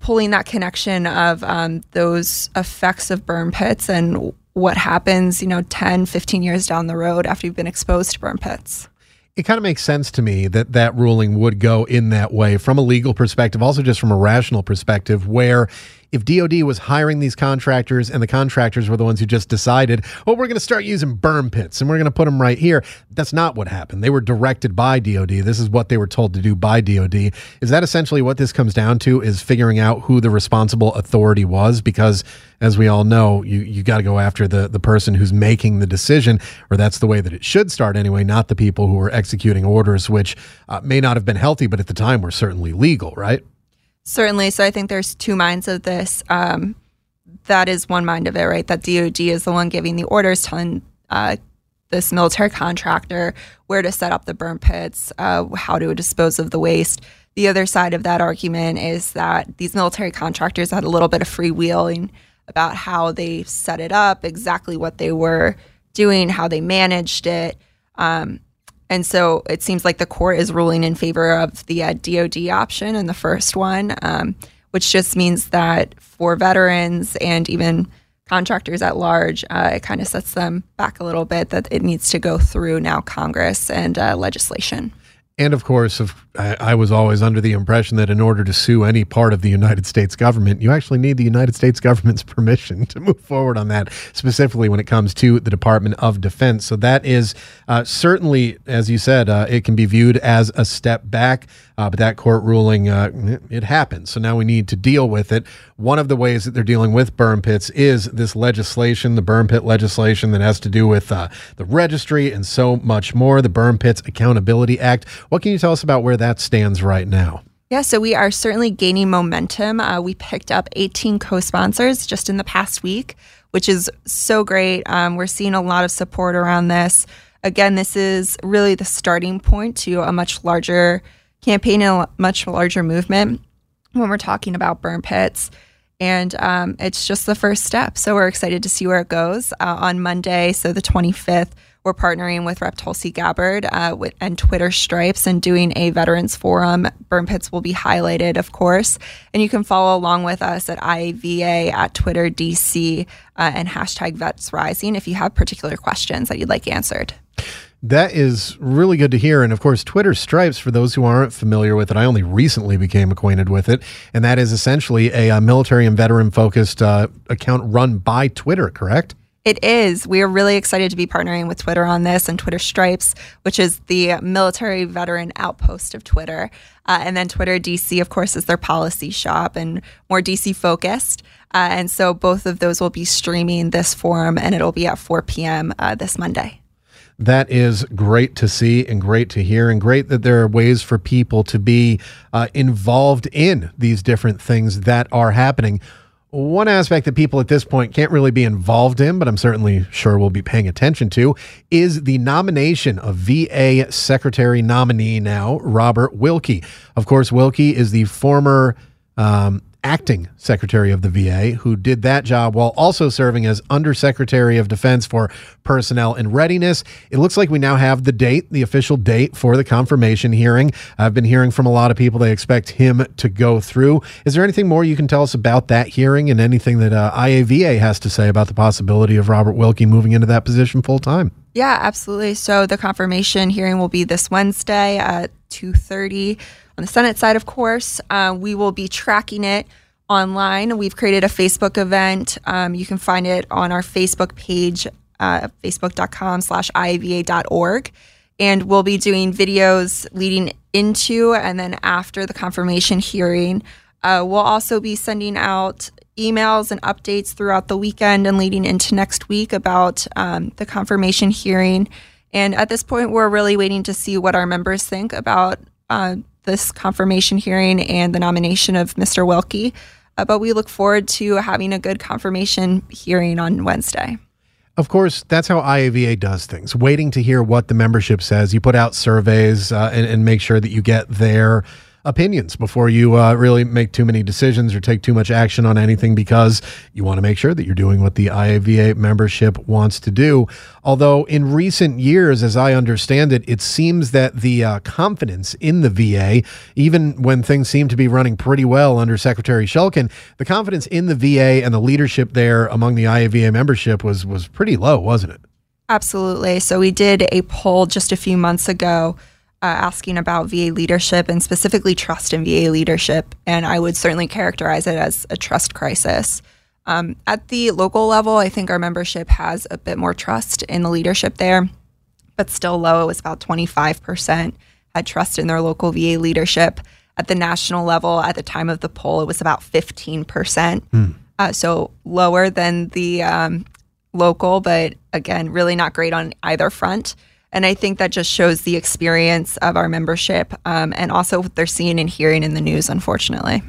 pulling that connection of um, those effects of burn pits and what happens, you know, 10, 15 years down the road after you've been exposed to burn pits it kind of makes sense to me that that ruling would go in that way from a legal perspective, also just from a rational perspective, where if DoD was hiring these contractors and the contractors were the ones who just decided, oh, we're going to start using burn pits and we're going to put them right here, that's not what happened. They were directed by DoD. This is what they were told to do by DoD. Is that essentially what this comes down to? Is figuring out who the responsible authority was? Because as we all know, you you got to go after the the person who's making the decision, or that's the way that it should start anyway. Not the people who are executing orders, which uh, may not have been healthy, but at the time were certainly legal, right? Certainly. So I think there's two minds of this. Um, that is one mind of it, right? That DoD is the one giving the orders, telling uh, this military contractor where to set up the burn pits, uh, how to dispose of the waste. The other side of that argument is that these military contractors had a little bit of freewheeling about how they set it up, exactly what they were doing, how they managed it. Um, and so it seems like the court is ruling in favor of the uh, DoD option in the first one, um, which just means that for veterans and even contractors at large, uh, it kind of sets them back a little bit that it needs to go through now Congress and uh, legislation. And of course, if, I, I, was always under the impression that in order to sue any part of the United States government, you actually need the United States government's permission to move forward on that, specifically when it comes to the Department of Defense. So that is uh, certainly, as you said, uh, it can be viewed as a step back. Uh, but that court ruling, uh, it happens. So now we need to deal with it. One of the ways that they're dealing with burn pits is this legislation, the burn pit legislation that has to do with uh, the registry and so much more, the Burn Pits Accountability Act. What can you tell us about where that stands right now? Yeah, so we are certainly gaining momentum. Uh, we picked up 18 co sponsors just in the past week, which is so great. Um, we're seeing a lot of support around this. Again, this is really the starting point to a much larger campaign and a much larger movement when we're talking about burn pits. And um, it's just the first step. So we're excited to see where it goes. Uh, on Monday, so the 25th, we're partnering with Rep Tulsi Gabbard uh, with, and Twitter Stripes and doing a veterans forum. Burn pits will be highlighted, of course. And you can follow along with us at IAVA at Twitter DC uh, and hashtag Vets Rising if you have particular questions that you'd like answered. That is really good to hear. And of course, Twitter Stripes, for those who aren't familiar with it, I only recently became acquainted with it. And that is essentially a, a military and veteran focused uh, account run by Twitter, correct? It is. We are really excited to be partnering with Twitter on this and Twitter Stripes, which is the military veteran outpost of Twitter. Uh, and then Twitter DC, of course, is their policy shop and more DC focused. Uh, and so both of those will be streaming this forum and it'll be at 4 p.m. Uh, this Monday. That is great to see and great to hear, and great that there are ways for people to be uh, involved in these different things that are happening. One aspect that people at this point can't really be involved in, but I'm certainly sure we'll be paying attention to, is the nomination of VA Secretary nominee now, Robert Wilkie. Of course, Wilkie is the former um, acting Secretary of the VA, who did that job while also serving as Undersecretary of Defense for Personnel and Readiness. It looks like we now have the date, the official date for the confirmation hearing. I've been hearing from a lot of people they expect him to go through. Is there anything more you can tell us about that hearing and anything that uh, IAVA has to say about the possibility of Robert Wilkie moving into that position full time? Yeah, absolutely. So the confirmation hearing will be this Wednesday at 2:30 on the Senate side, of course. Uh, we will be tracking it online. We've created a Facebook event. Um, you can find it on our Facebook page, uh, facebook.com slash iava.org. And we'll be doing videos leading into and then after the confirmation hearing. Uh, we'll also be sending out emails and updates throughout the weekend and leading into next week about um, the confirmation hearing. And at this point, we're really waiting to see what our members think about uh, this confirmation hearing and the nomination of Mr. Wilkie. Uh, but we look forward to having a good confirmation hearing on Wednesday. Of course, that's how IAVA does things, waiting to hear what the membership says. You put out surveys uh, and, and make sure that you get their opinions before you uh, really make too many decisions or take too much action on anything because you want to make sure that you're doing what the IAVA membership wants to do. Although, in recent years, as I understand it, it seems that the uh, confidence in the VA, even when things seem to be running pretty well under Secretary Shulkin, the confidence in the VA and the leadership there among the IAVA membership was was pretty low, wasn't it? Absolutely. So we did a poll just a few months ago uh, asking about VA leadership and specifically trust in VA leadership. And I would certainly characterize it as a trust crisis. Um, at the local level, I think our membership has a bit more trust in the leadership there, but still low. It was about 25% had trust in their local VA leadership. At the national level, at the time of the poll, it was about 15%. Mm. Uh, so lower than the um, local, but again, really not great on either front. And I think that just shows the experience of our membership um, and also what they're seeing and hearing in the news, unfortunately.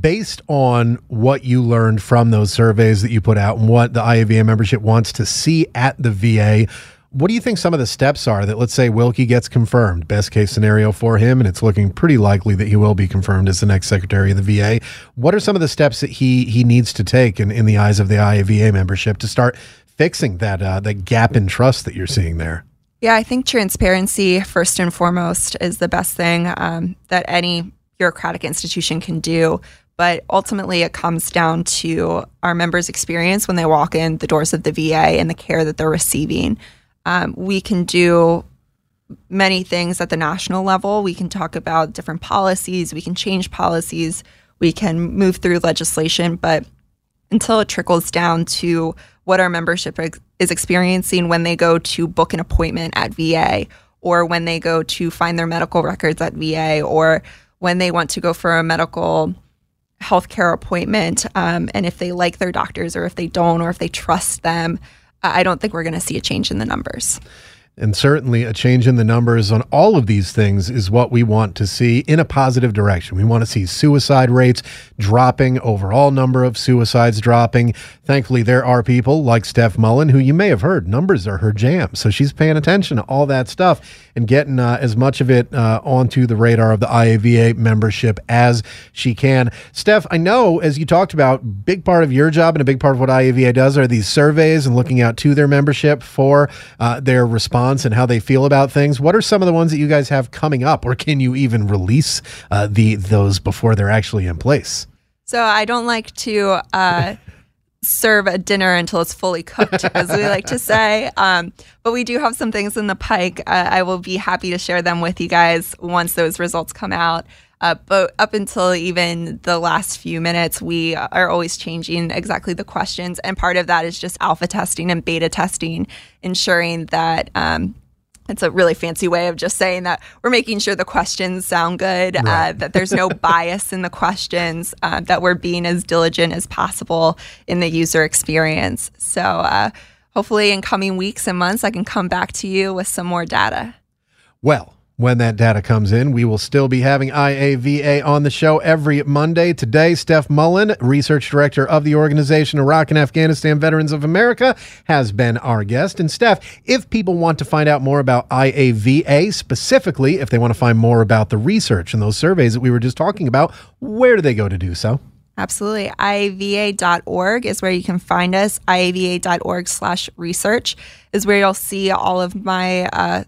Based on what you learned from those surveys that you put out and what the IAVA membership wants to see at the VA, what do you think some of the steps are that, let's say, Wilkie gets confirmed, best case scenario for him, and it's looking pretty likely that he will be confirmed as the next Secretary of the VA? What are some of the steps that he he needs to take in, in the eyes of the IAVA membership to start fixing that uh, that gap in trust that you're seeing there? Yeah, I think transparency, first and foremost, is the best thing um, that any bureaucratic institution can do. But ultimately, it comes down to our members' experience when they walk in the doors of the VA and the care that they're receiving. Um, we can do many things at the national level. We can talk about different policies, we can change policies, we can move through legislation, but until it trickles down to what our membership is experiencing when they go to book an appointment at VA or when they go to find their medical records at VA or when they want to go for a medical healthcare appointment um, and if they like their doctors or if they don't or if they trust them i don't think we're going to see a change in the numbers and certainly a change in the numbers on all of these things is what we want to see in a positive direction. We want to see suicide rates dropping, overall number of suicides dropping. Thankfully, there are people like Steph Mullen, who you may have heard, numbers are her jam. So she's paying attention to all that stuff and getting uh, as much of it uh, onto the radar of the IAVA membership as she can. Steph, I know as you talked about, big part of your job and a big part of what IAVA does are these surveys and looking out to their membership for uh, their response response and how they feel about things. What are some of the ones that you guys have coming up, or can you even release uh, the those before they're actually in place? So I don't like to. Uh, serve a dinner until it's fully cooked, as we like to say. Um, but we do have some things in the pike. Uh, I will be happy to share them with you guys once those results come out. Uh, but up until even the last few minutes, we are always changing exactly the questions. And part of that is just alpha testing and beta testing, ensuring that um, it's a really fancy way of just saying that we're making sure the questions sound good, uh, that there's no bias in the questions, uh, that we're being as diligent as possible in the user experience. So, uh, hopefully, in coming weeks and months, I can come back to you with some more data. Well, when that data comes in, we will still be having IAVA on the show every Monday. Today, Steph Mullen, research director of the Organization Iraq and Afghanistan Veterans of America, has been our guest. And Steph, if people want to find out more about IAVA, specifically if they want to find more about the research and those surveys that we were just talking about, where do they go to do so? Absolutely. IAVA.org is where you can find us. IAVA.org slash research is where you'll see all of my uh,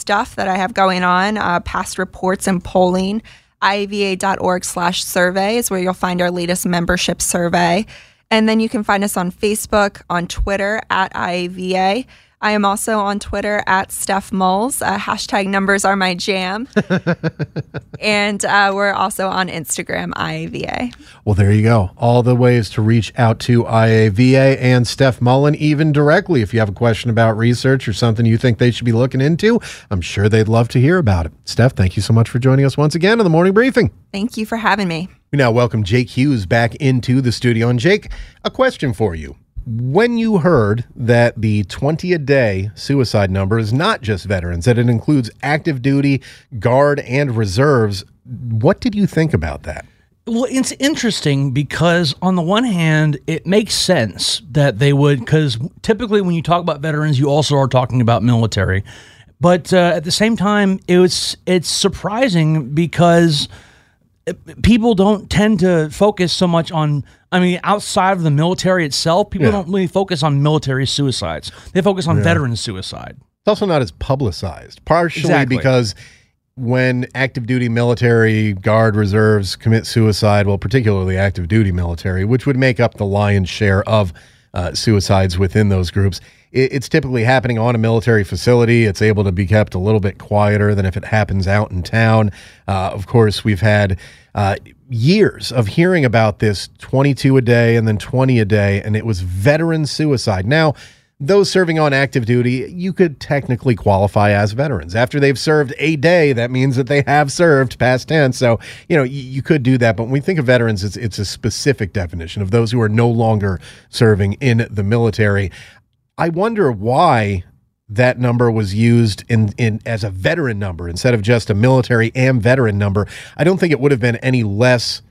stuff that I have going on, uh, past reports and polling. IAVA.org slash survey is where you'll find our latest membership survey. And then you can find us on Facebook, on Twitter at IAVA. I am also on Twitter at Steph Mulls. Uh, hashtag numbers are my jam. and uh, we're also on Instagram, IAVA. Well, there you go. All the ways to reach out to IAVA and Steph Mullen, even directly. If you have a question about research or something you think they should be looking into, I'm sure they'd love to hear about it. Steph, thank you so much for joining us once again on the morning briefing. Thank you for having me. We now welcome Jake Hughes back into the studio. And Jake, a question for you. When you heard that the 20 a day suicide number is not just veterans, that it includes active duty, guard, and reserves, what did you think about that? Well, it's interesting because on the one hand, it makes sense that they would, because typically when you talk about veterans, you also are talking about military. But uh, at the same time, it was it's surprising because people don't tend to focus so much on i mean outside of the military itself people Yeah. don't really focus on military suicides they focus on veteran suicide It's also not as publicized, partially Exactly. because when active duty military, guard, reserves commit suicide, well, particularly active duty military, which would make up the lion's share of uh, suicides within those groups, it, it's typically happening on a military facility. It's able to be kept a little bit quieter than if it happens out in town. Uh, of course, we've had uh, years of hearing about this 22 a day and then 20 a day, and it was veteran suicide. Now, those serving on active duty, you could technically qualify as veterans. After they've served a day, that means that they have served past tense. So, you know, you, you could do that. But when we think of veterans, it's, it's a specific definition of those who are no longer serving in the military. I wonder why that number was used in, in as a veteran number instead of just a military and veteran number. I don't think it would have been any less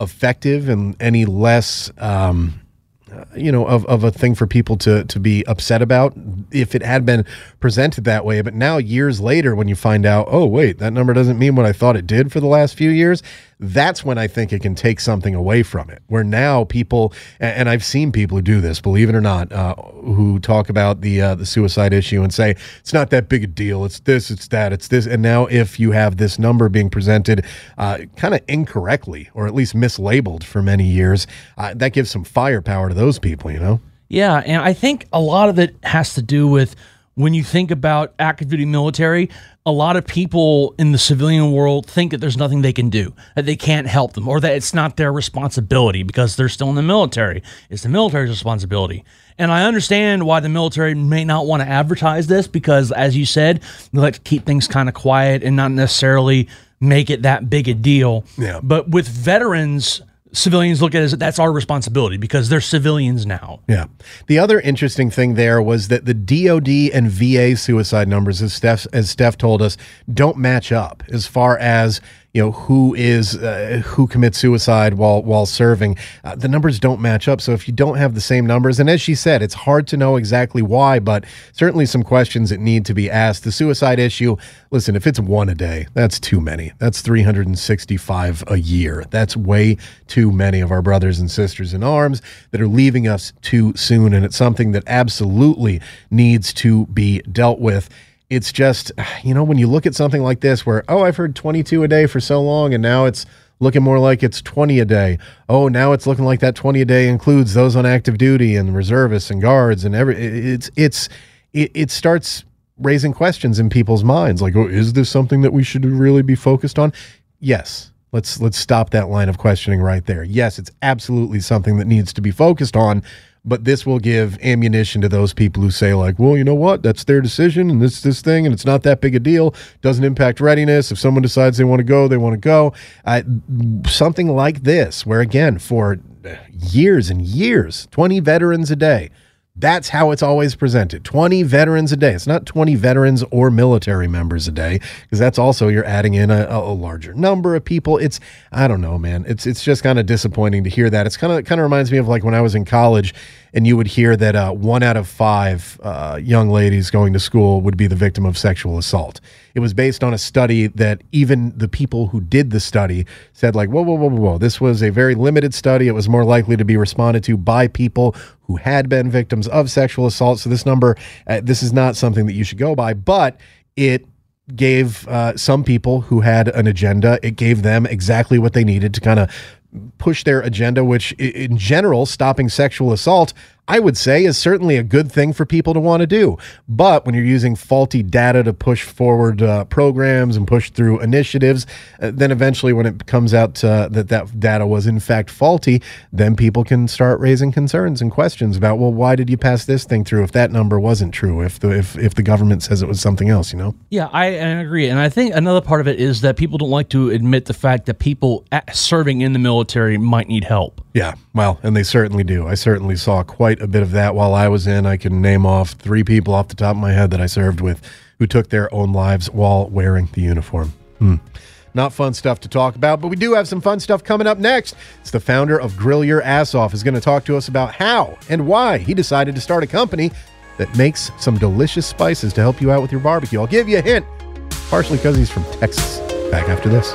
effective and any less um, you know of, of a thing for people to to be upset about if it had been presented that way but now years later when you find out oh wait that number doesn't mean what i thought it did for the last few years that's when i think it can take something away from it where now people and i've seen people who do this believe it or not uh, who talk about the uh, the suicide issue and say it's not that big a deal. It's this it's that it's this. And now if you have this number being presented uh, kind of incorrectly or at least mislabeled for many years uh, that gives some firepower to those people you know? Yeah, and I think a lot of it has to do with when you think about active duty military, a lot of people in the civilian world think that there's nothing they can do, that they can't help them, or that it's not their responsibility because they're still in the military. It's the military's responsibility. And I understand why the military may not want to advertise this because, as you said, they like to keep things kind of quiet and not necessarily make it that big a deal. Yeah. But with veterans, civilians look at it as that's our responsibility because they're civilians now. Yeah. The other interesting thing there was that the DoD and VA suicide numbers, as Steph as Steph told us, don't match up as far as you know who is uh, who commits suicide while while serving. Uh, the numbers don't match up. So if you don't have the same numbers, and as she said, it's hard to know exactly why, but certainly some questions that need to be asked. The suicide issue. Listen, if it's one a day, that's too many. That's 365 a year. That's way too many of our brothers and sisters in arms that are leaving us too soon. And it's something that absolutely needs to be dealt with. It's just, you know, when you look at something like this where, oh, I've heard 22 a day for so long and now it's looking more like it's 20 a day. Oh, now it's looking like that 20 a day includes those on active duty and reservists and guards and every it's it's it, it starts raising questions in people's minds like, oh, is this something that we should really be focused on? Yes, Let's let's stop that line of questioning right there. Yes, it's absolutely something that needs to be focused on, but this will give ammunition to those people who say like, "Well, you know what? That's their decision and this this thing and it's not that big a deal. Doesn't impact readiness. If someone decides they want to go, they want to go." Uh, something like this where again, for years and years, 20 veterans a day that's how it's always presented 20 veterans a day. It's not 20 veterans or military members a day, because that's also you're adding in a, a, larger number of people. It's, I don't know, man. It's, it's just kind of disappointing to hear that. It's kind of, kind of reminds me of like when I was in college and you would hear that uh, one out of five uh, young ladies going to school would be the victim of sexual assault. It was based on a study that even the people who did the study said, like, whoa, whoa, whoa, whoa, whoa. This was a very limited study. It was more likely to be responded to by people who had been victims of sexual assault. So this number, uh, this is not something that you should go by, but it gave uh, some people who had an agenda, it gave them exactly what they needed to kind of push their agenda, which in general, stopping sexual assault I would say is certainly a good thing for people to want to do. But when you're using faulty data to push forward uh, programs and push through initiatives, uh, then eventually when it comes out uh, that that data was in fact faulty, then people can start raising concerns and questions about, well, why did you pass this thing through if that number wasn't true? If the if if the government says it was something else, you know? Yeah, I, I agree, and I think another part of it is that people don't like to admit the fact that people serving in the military might need help. Yeah, well, and they certainly do. I certainly saw quite a bit of that while I was in. I can name off three people off the top of my head that I served with who took their own lives while wearing the uniform. Hmm. Not fun stuff to talk about, but we do have some fun stuff coming up next. It's the founder of Grill Your Ass Off is going to talk to us about how and why he decided to start a company that makes some delicious spices to help you out with your barbecue. I'll give you a hint, partially because he's from Texas. Back after this.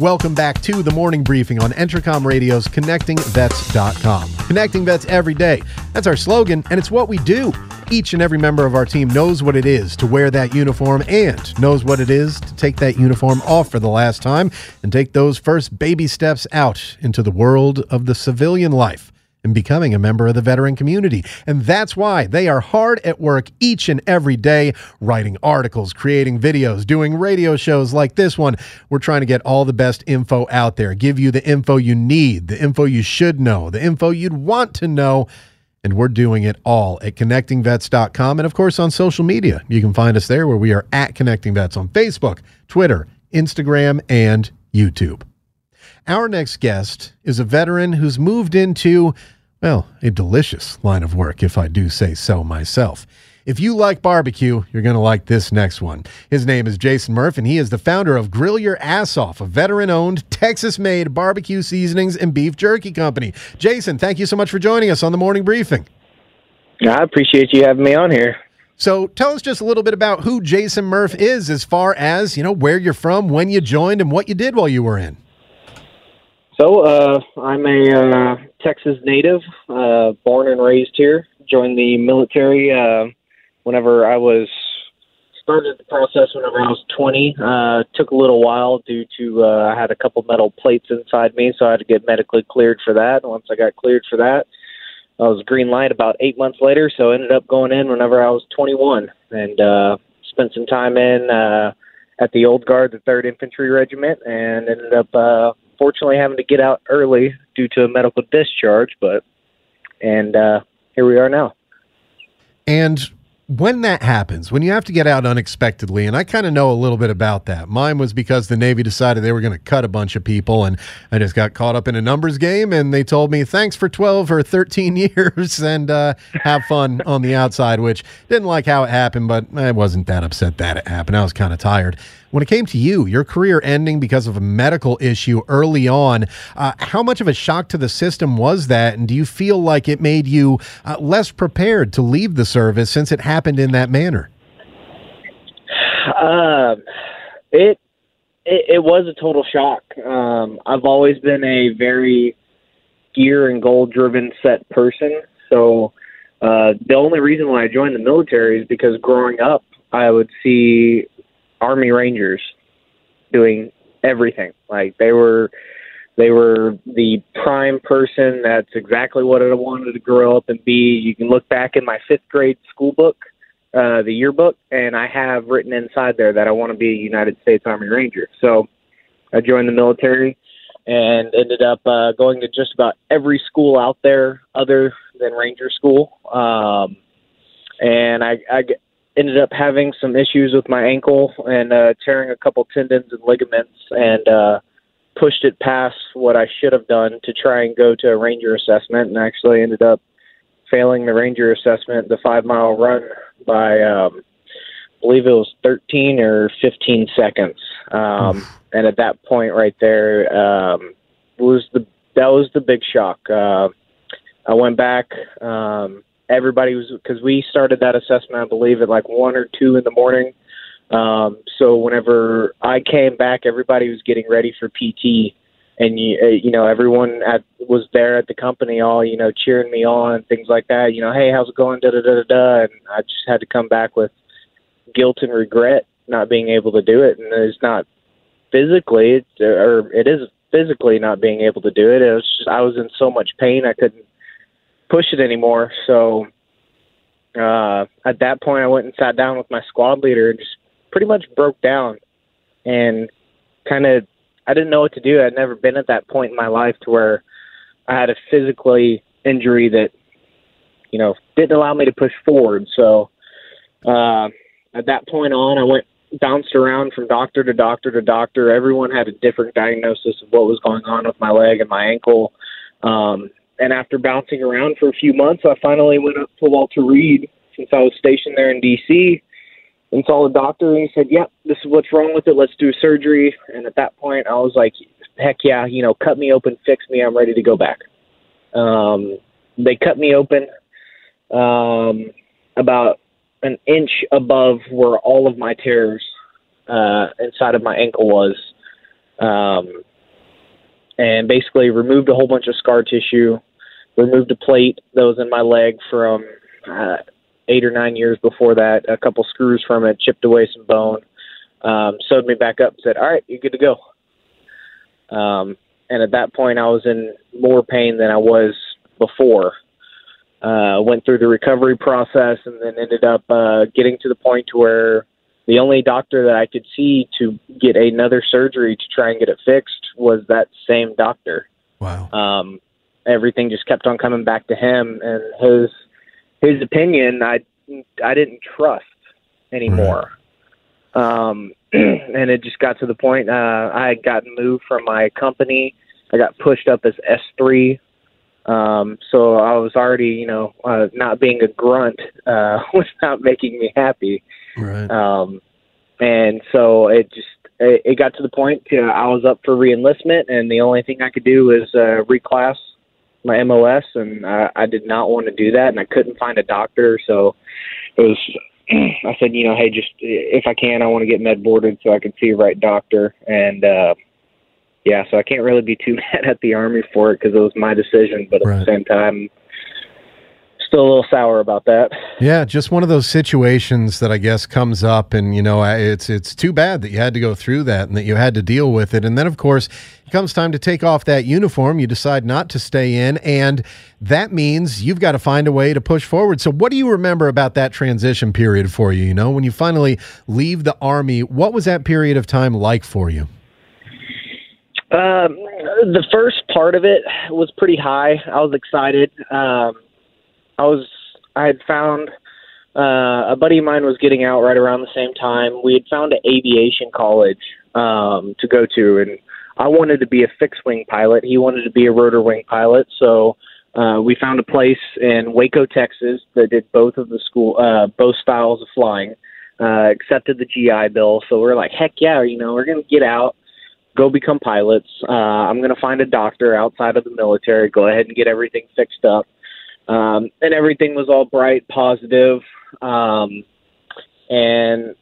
Welcome back to the morning briefing on Entercom Radio's ConnectingVets.com. Connecting Vets every day. That's our slogan, and it's what we do. Each and every member of our team knows what it is to wear that uniform and knows what it is to take that uniform off for the last time and take those first baby steps out into the world of the civilian life and becoming a member of the veteran community. And that's why they are hard at work each and every day, writing articles, creating videos, doing radio shows like this one. We're trying to get all the best info out there, give you the info you need, the info you should know, the info you'd want to know. And we're doing it all at connectingvets.com and, of course, on social media. You can find us there where we are at Connecting Vets on Facebook, Twitter, Instagram, and YouTube. Our next guest is a veteran who's moved into, well, a delicious line of work, if I do say so myself. If you like barbecue, you're going to like this next one. His name is Jason Murph, and he is the founder of Grill Your Ass Off, a veteran owned, Texas made barbecue seasonings and beef jerky company. Jason, thank you so much for joining us on the morning briefing. I appreciate you having me on here. So tell us just a little bit about who Jason Murph is as far as, you know, where you're from, when you joined, and what you did while you were in. So uh, I'm a uh, Texas native, uh, born and raised here. Joined the military uh, whenever I was started the process whenever I was 20. Uh, took a little while due to uh, I had a couple metal plates inside me, so I had to get medically cleared for that. Once I got cleared for that, I was green light about eight months later. So ended up going in whenever I was 21 and uh, spent some time in uh, at the old guard, the Third Infantry Regiment, and ended up. Uh, unfortunately having to get out early due to a medical discharge, but and uh, here we are now. And when that happens, when you have to get out unexpectedly, and I kind of know a little bit about that. Mine was because the Navy decided they were going to cut a bunch of people, and I just got caught up in a numbers game, and they told me thanks for 12 or 13 years and uh, have fun on the outside, which didn't like how it happened, but I wasn't that upset that it happened. I was kind of tired. When it came to you, your career ending because of a medical issue early on, uh, how much of a shock to the system was that? And do you feel like it made you uh, less prepared to leave the service since it happened in that manner? Um, it, it, it was a total shock. Um, I've always been a very gear and goal driven set person. So uh, the only reason why I joined the military is because growing up, I would see Army Rangers doing everything. Like they were, they were the prime person. That's exactly what I wanted to grow up and be. You can look back in my fifth grade school book, uh, the yearbook, and I have written inside there that I want to be a United States Army Ranger. So I joined the military and ended up uh, going to just about every school out there other than Ranger School. Um, and I, I ended up having some issues with my ankle and uh, tearing a couple tendons and ligaments and uh, pushed it past what I should have done to try and go to a Ranger assessment and actually ended up failing the Ranger assessment, the five mile run by, um, I believe it was 13 or 15 seconds. Um, and at that point right there um, was the that was the big shock. Uh, I went back. Um, everybody was because we started that assessment, I believe, at like one or two in the morning. Um, so whenever I came back, everybody was getting ready for PT, and you uh, you know everyone at was there at the company, all you know cheering me on, things like that. You know, hey, how's it going? Da da da da da. And I just had to come back with guilt and regret not being able to do it, and it's not physically, it's, or it is physically not being able to do it. It was just I was in so much pain I couldn't push it anymore. So uh, at that point, I went and sat down with my squad leader and just pretty much broke down and kind of I didn't know what to do. I'd never been at that point in my life to where I had a physically injury that you know didn't allow me to push forward. So uh, at that point on, I went bounced around from doctor to doctor to doctor. Everyone had a different diagnosis of what was going on with my leg and my ankle. Um, and after bouncing around for a few months, I finally went up to Walter Reed since I was stationed there in D.C. and saw the doctor, and he said, "Yep, this is what's wrong with it. Let's do surgery." And at that point, I was like, "Heck yeah! You know, cut me open, fix me. I'm ready to go back." Um, they cut me open um, about an inch above where all of my tears uh, inside of my ankle was, um, and basically removed a whole bunch of scar tissue, removed a plate that was in my leg from uh, eight or nine years before that, a couple screws from it, chipped away some bone, um, sewed me back up, said, "All right, you're good to go." Um, and at that point, I was in more pain than I was before uh, went through the recovery process and then ended up uh, getting to the point to where the only doctor that I could see to get another surgery to try and get it fixed was that same doctor. Wow. Um, everything just kept on coming back to him and his his opinion I I didn't trust anymore. Um, and it just got to the point uh, I had gotten moved from my company. I got pushed up as S three um, so I was already, you know, uh, not being a grunt uh, was not making me happy. Right. Um, and so it just it, it got to the point uh, I was up for reenlistment, and the only thing I could do was uh, reclass my MOS, and I, I did not want to do that, and I couldn't find a doctor, so it was. I said, you know, hey, just if I can, I want to get med boarded so I can see a right doctor, and uh, yeah, so I can't really be too mad at the Army for it because it was my decision, but at Right. the same time, still a little sour about that. Yeah, just one of those situations that I guess comes up, and you know, it's it's too bad that you had to go through that and that you had to deal with it. And then, of course, it comes time to take off that uniform. You decide not to stay in, and that means you've got to find a way to push forward. So, what do you remember about that transition period for you? You know, when you finally leave the army, what was that period of time like for you? Um, the first part of it was pretty high. I was excited. Um, I was I had found uh, a buddy of mine was getting out right around the same time. We had found an aviation college um, to go to, and I wanted to be a fixed wing pilot. He wanted to be a rotor wing pilot, so uh, we found a place in Waco, Texas, that did both of the school, uh, both styles of flying. Uh, accepted the GI Bill, so we're like, heck yeah, you know, we're gonna get out go become pilots. Uh, I'm going to find a doctor outside of the military, go ahead and get everything fixed up. Um, and everything was all bright, positive. Um, and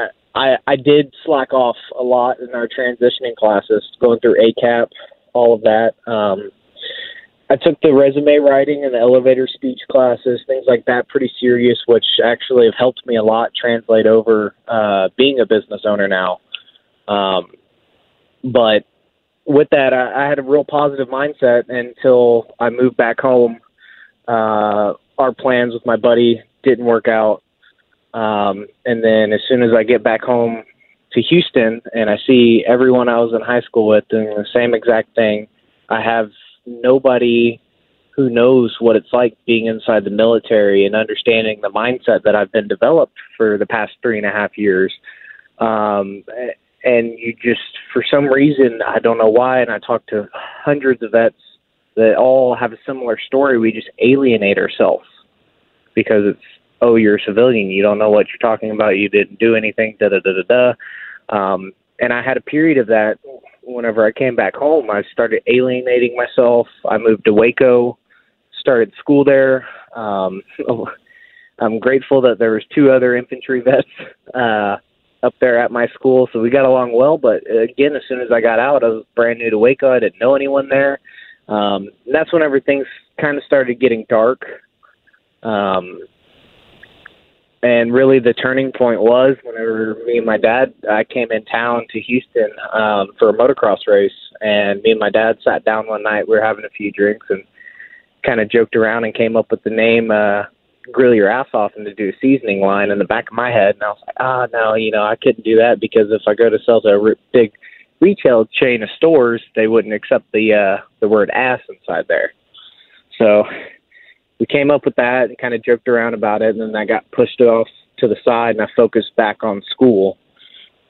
uh, I, I did slack off a lot in our transitioning classes, going through ACAP, all of that. Um, I took the resume writing and the elevator speech classes, things like that, pretty serious, which actually have helped me a lot translate over uh, being a business owner now. Um, but with that, I, I had a real positive mindset until I moved back home. Uh, our plans with my buddy didn't work out. Um, and then as soon as I get back home to Houston and I see everyone I was in high school with doing the same exact thing, I have nobody who knows what it's like being inside the military and understanding the mindset that I've been developed for the past three and a half years. Um, and you just, for some reason, I don't know why, and I talked to hundreds of vets that all have a similar story. We just alienate ourselves because it's, oh, you're a civilian. You don't know what you're talking about. You didn't do anything, da da da da da. Um, and I had a period of that whenever I came back home, I started alienating myself. I moved to Waco, started school there. Um, I'm grateful that there was two other infantry vets uh, up there at my school, so we got along well. But again, as soon as I got out, I was brand new to Waco. I didn't know anyone there. Um, that's when everything kind of started getting dark. Um, and really the turning point was whenever me and my dad I came in town to Houston um, for a motocross race, and me and my dad sat down one night. We were having a few drinks and kind of joked around and came up with the name uh, "Grill Your Ass Off" and to do a seasoning line in the back of my head. And I was like, ah, no, you know, I couldn't do that because if I go to sell to a big retail chain of stores, they wouldn't accept the uh, the word ass inside there. So we came up with that and kind of joked around about it, and then I got pushed off to the side, and I focused back on school.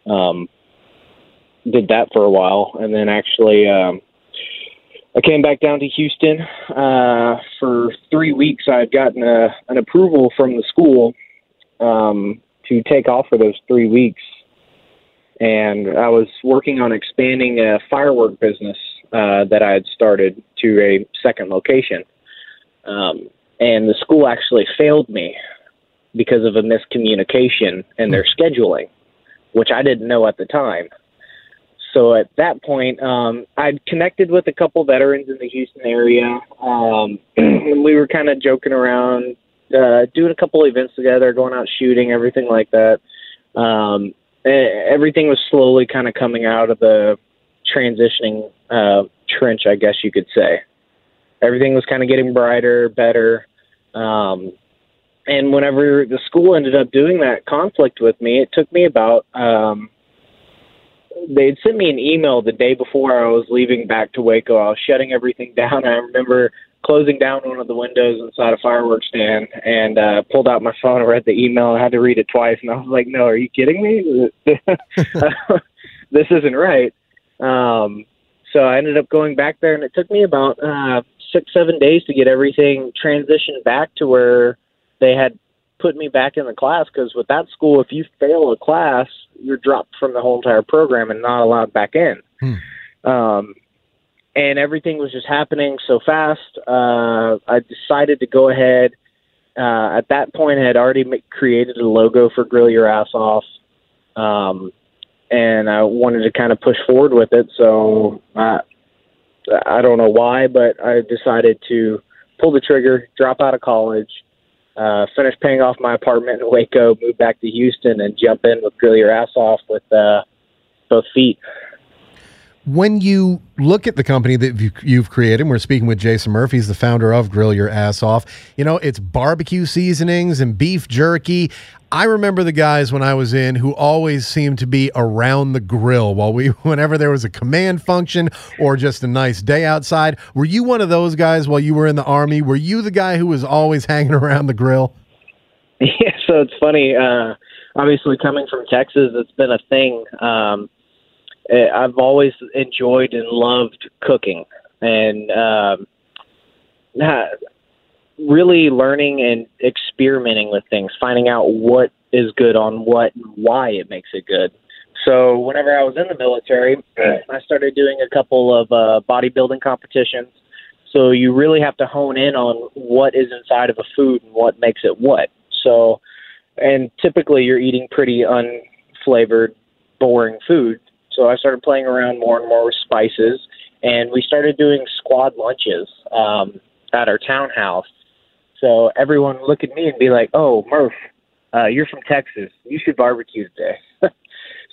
Um, did that for a while, and then actually um, I came back down to Houston uh, for three weeks. I had gotten a, an approval from the school um, to take off for those three weeks, and I was working on expanding a firework business uh, that I had started to a second location. Um, and the school actually failed me because of a miscommunication in their scheduling, which I didn't know at the time. So at that point, um, I'd connected with a couple veterans in the Houston area, um, and we were kind of joking around, uh, doing a couple events together, going out shooting, everything like that. Um, everything was slowly kind of coming out of the transitioning uh, trench, I guess you could say everything was kind of getting brighter, better. Um, and whenever the school ended up doing that conflict with me, it took me about. Um, they had sent me an email the day before I was leaving back to Waco. I was shutting everything down. I remember closing down one of the windows inside a fireworks stand and uh, pulled out my phone and read the email. I had to read it twice, and I was like, "No, are you kidding me? this isn't right." Um, so I ended up going back there, and it took me about uh, six, seven days to get everything transitioned back to where they had put me back in the class. Because with that school, if you fail a class, you're dropped from the whole entire program and not allowed back in. Hmm. Um, and everything was just happening so fast. Uh, I decided to go ahead. Uh, at that point, I had already created a logo for Grill Your Ass Off. Um, and I wanted to kind of push forward with it. So I, I don't know why, but I decided to pull the trigger, drop out of college, uh, finish paying off my apartment in Waco, move back to Houston, and jump in with Grill Your Ass Off with uh, both feet. When you look at the company that you've created, we're speaking with Jason Murphy, he's the founder of Grill Your Ass Off. You know, it's barbecue seasonings and beef jerky. I remember the guys when I was in who always seemed to be around the grill while we, whenever there was a command function or just a nice day outside. Were you one of those guys while you were in the army? Were you the guy who was always hanging around the grill? Yeah, so it's funny. Uh, obviously, coming from Texas, it's been a thing. Um, I've always enjoyed and loved cooking, and um, really learning and experimenting with things, finding out what is good on what and why it makes it good. So whenever I was in the military, I started doing a couple of uh, bodybuilding competitions. So you really have to hone in on what is inside of a food and what makes it what. So, and typically you're eating pretty unflavored, boring food. So I started playing around more and more with spices and we started doing squad lunches um, at our townhouse. So everyone would look at me and be like, "Oh, Murph, uh, you're from Texas. You should barbecue today."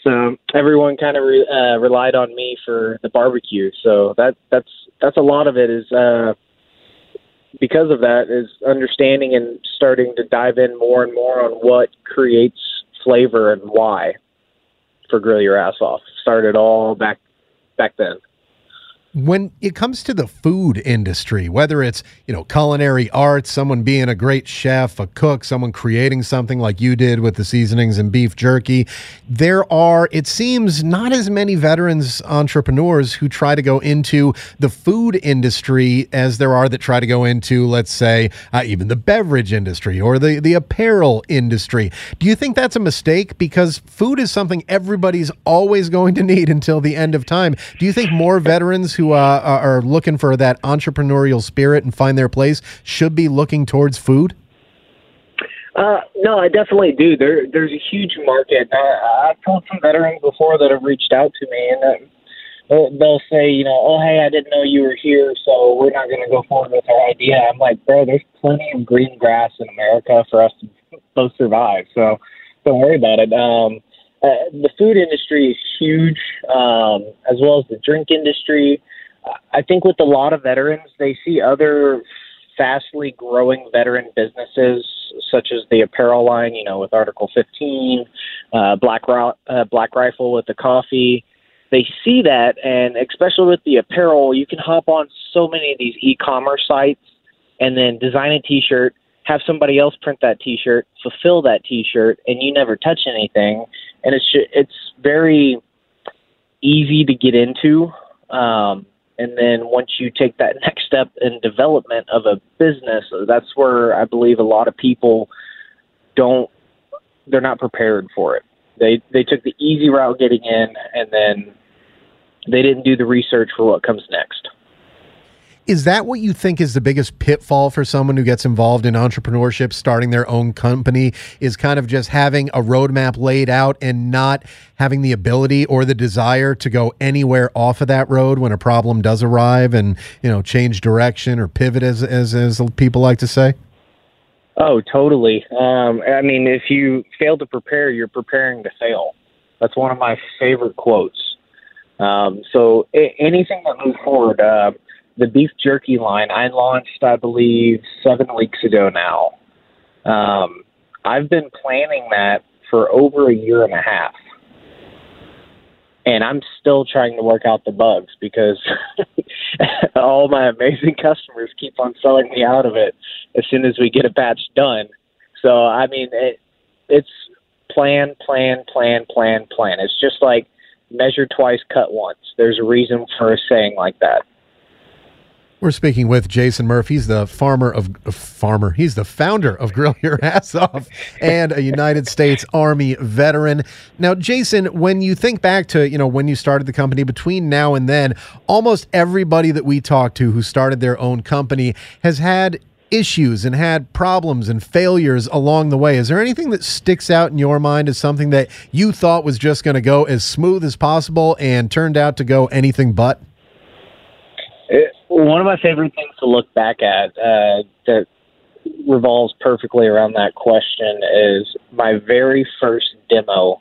so everyone kind of re- uh, relied on me for the barbecue. So that that's that's a lot of it is uh, because of that is understanding and starting to dive in more and more on what creates flavor and why for grill your ass off. Started all back back then when it comes to the food industry, whether it's, you know, culinary arts, someone being a great chef, a cook, someone creating something like you did with the seasonings and beef jerky, there are, it seems, not as many veterans entrepreneurs who try to go into the food industry as there are that try to go into, let's say, uh, even the beverage industry or the, the apparel industry. Do you think that's a mistake? Because food is something everybody's always going to need until the end of time. Do you think more veterans who uh, are looking for that entrepreneurial spirit and find their place should be looking towards food? Uh, no, I definitely do. There, there's a huge market. Uh, I've told some veterans before that have reached out to me, and uh, they'll say, you know, oh, hey, I didn't know you were here, so we're not going to go forward with our idea. I'm like, bro, there's plenty of green grass in America for us to both survive, so don't worry about it. Um, uh, the food industry is huge, um, as well as the drink industry. I think with a lot of veterans, they see other fastly growing veteran businesses such as the apparel line, you know, with Article 15, uh, Black, uh, Black Rifle with the coffee. They see that, and especially with the apparel, you can hop on so many of these e-commerce sites and then design a T-shirt, have somebody else print that T-shirt, fulfill that T-shirt, and you never touch anything. And it's it's very easy to get into. Um, and then once you take that next step in development of a business, that's where I believe a lot of people don't they're not prepared for it. They they took the easy route getting in and then they didn't do the research for what comes next. Is that what you think is the biggest pitfall for someone who gets involved in entrepreneurship, starting their own company? Is kind of just having a roadmap laid out and not having the ability or the desire to go anywhere off of that road when a problem does arrive and you know change direction or pivot, as as, as people like to say? Oh, totally. Um, I mean, if you fail to prepare, you're preparing to fail. That's one of my favorite quotes. Um, so anything that moves forward. Uh, the beef jerky line I launched, I believe, seven weeks ago now. Um, I've been planning that for over a year and a half. And I'm still trying to work out the bugs because all my amazing customers keep on selling me out of it as soon as we get a batch done. So, I mean, it, it's plan, plan, plan, plan, plan. It's just like measure twice, cut once. There's a reason for a saying like that. We're speaking with Jason Murphy. He's the farmer of uh, farmer. He's the founder of Grill Your Ass Off and a United States Army veteran. Now, Jason, when you think back to you know when you started the company, between now and then, almost everybody that we talked to who started their own company has had issues and had problems and failures along the way. Is there anything that sticks out in your mind as something that you thought was just going to go as smooth as possible and turned out to go anything but? It, one of my favorite things to look back at uh, that revolves perfectly around that question is my very first demo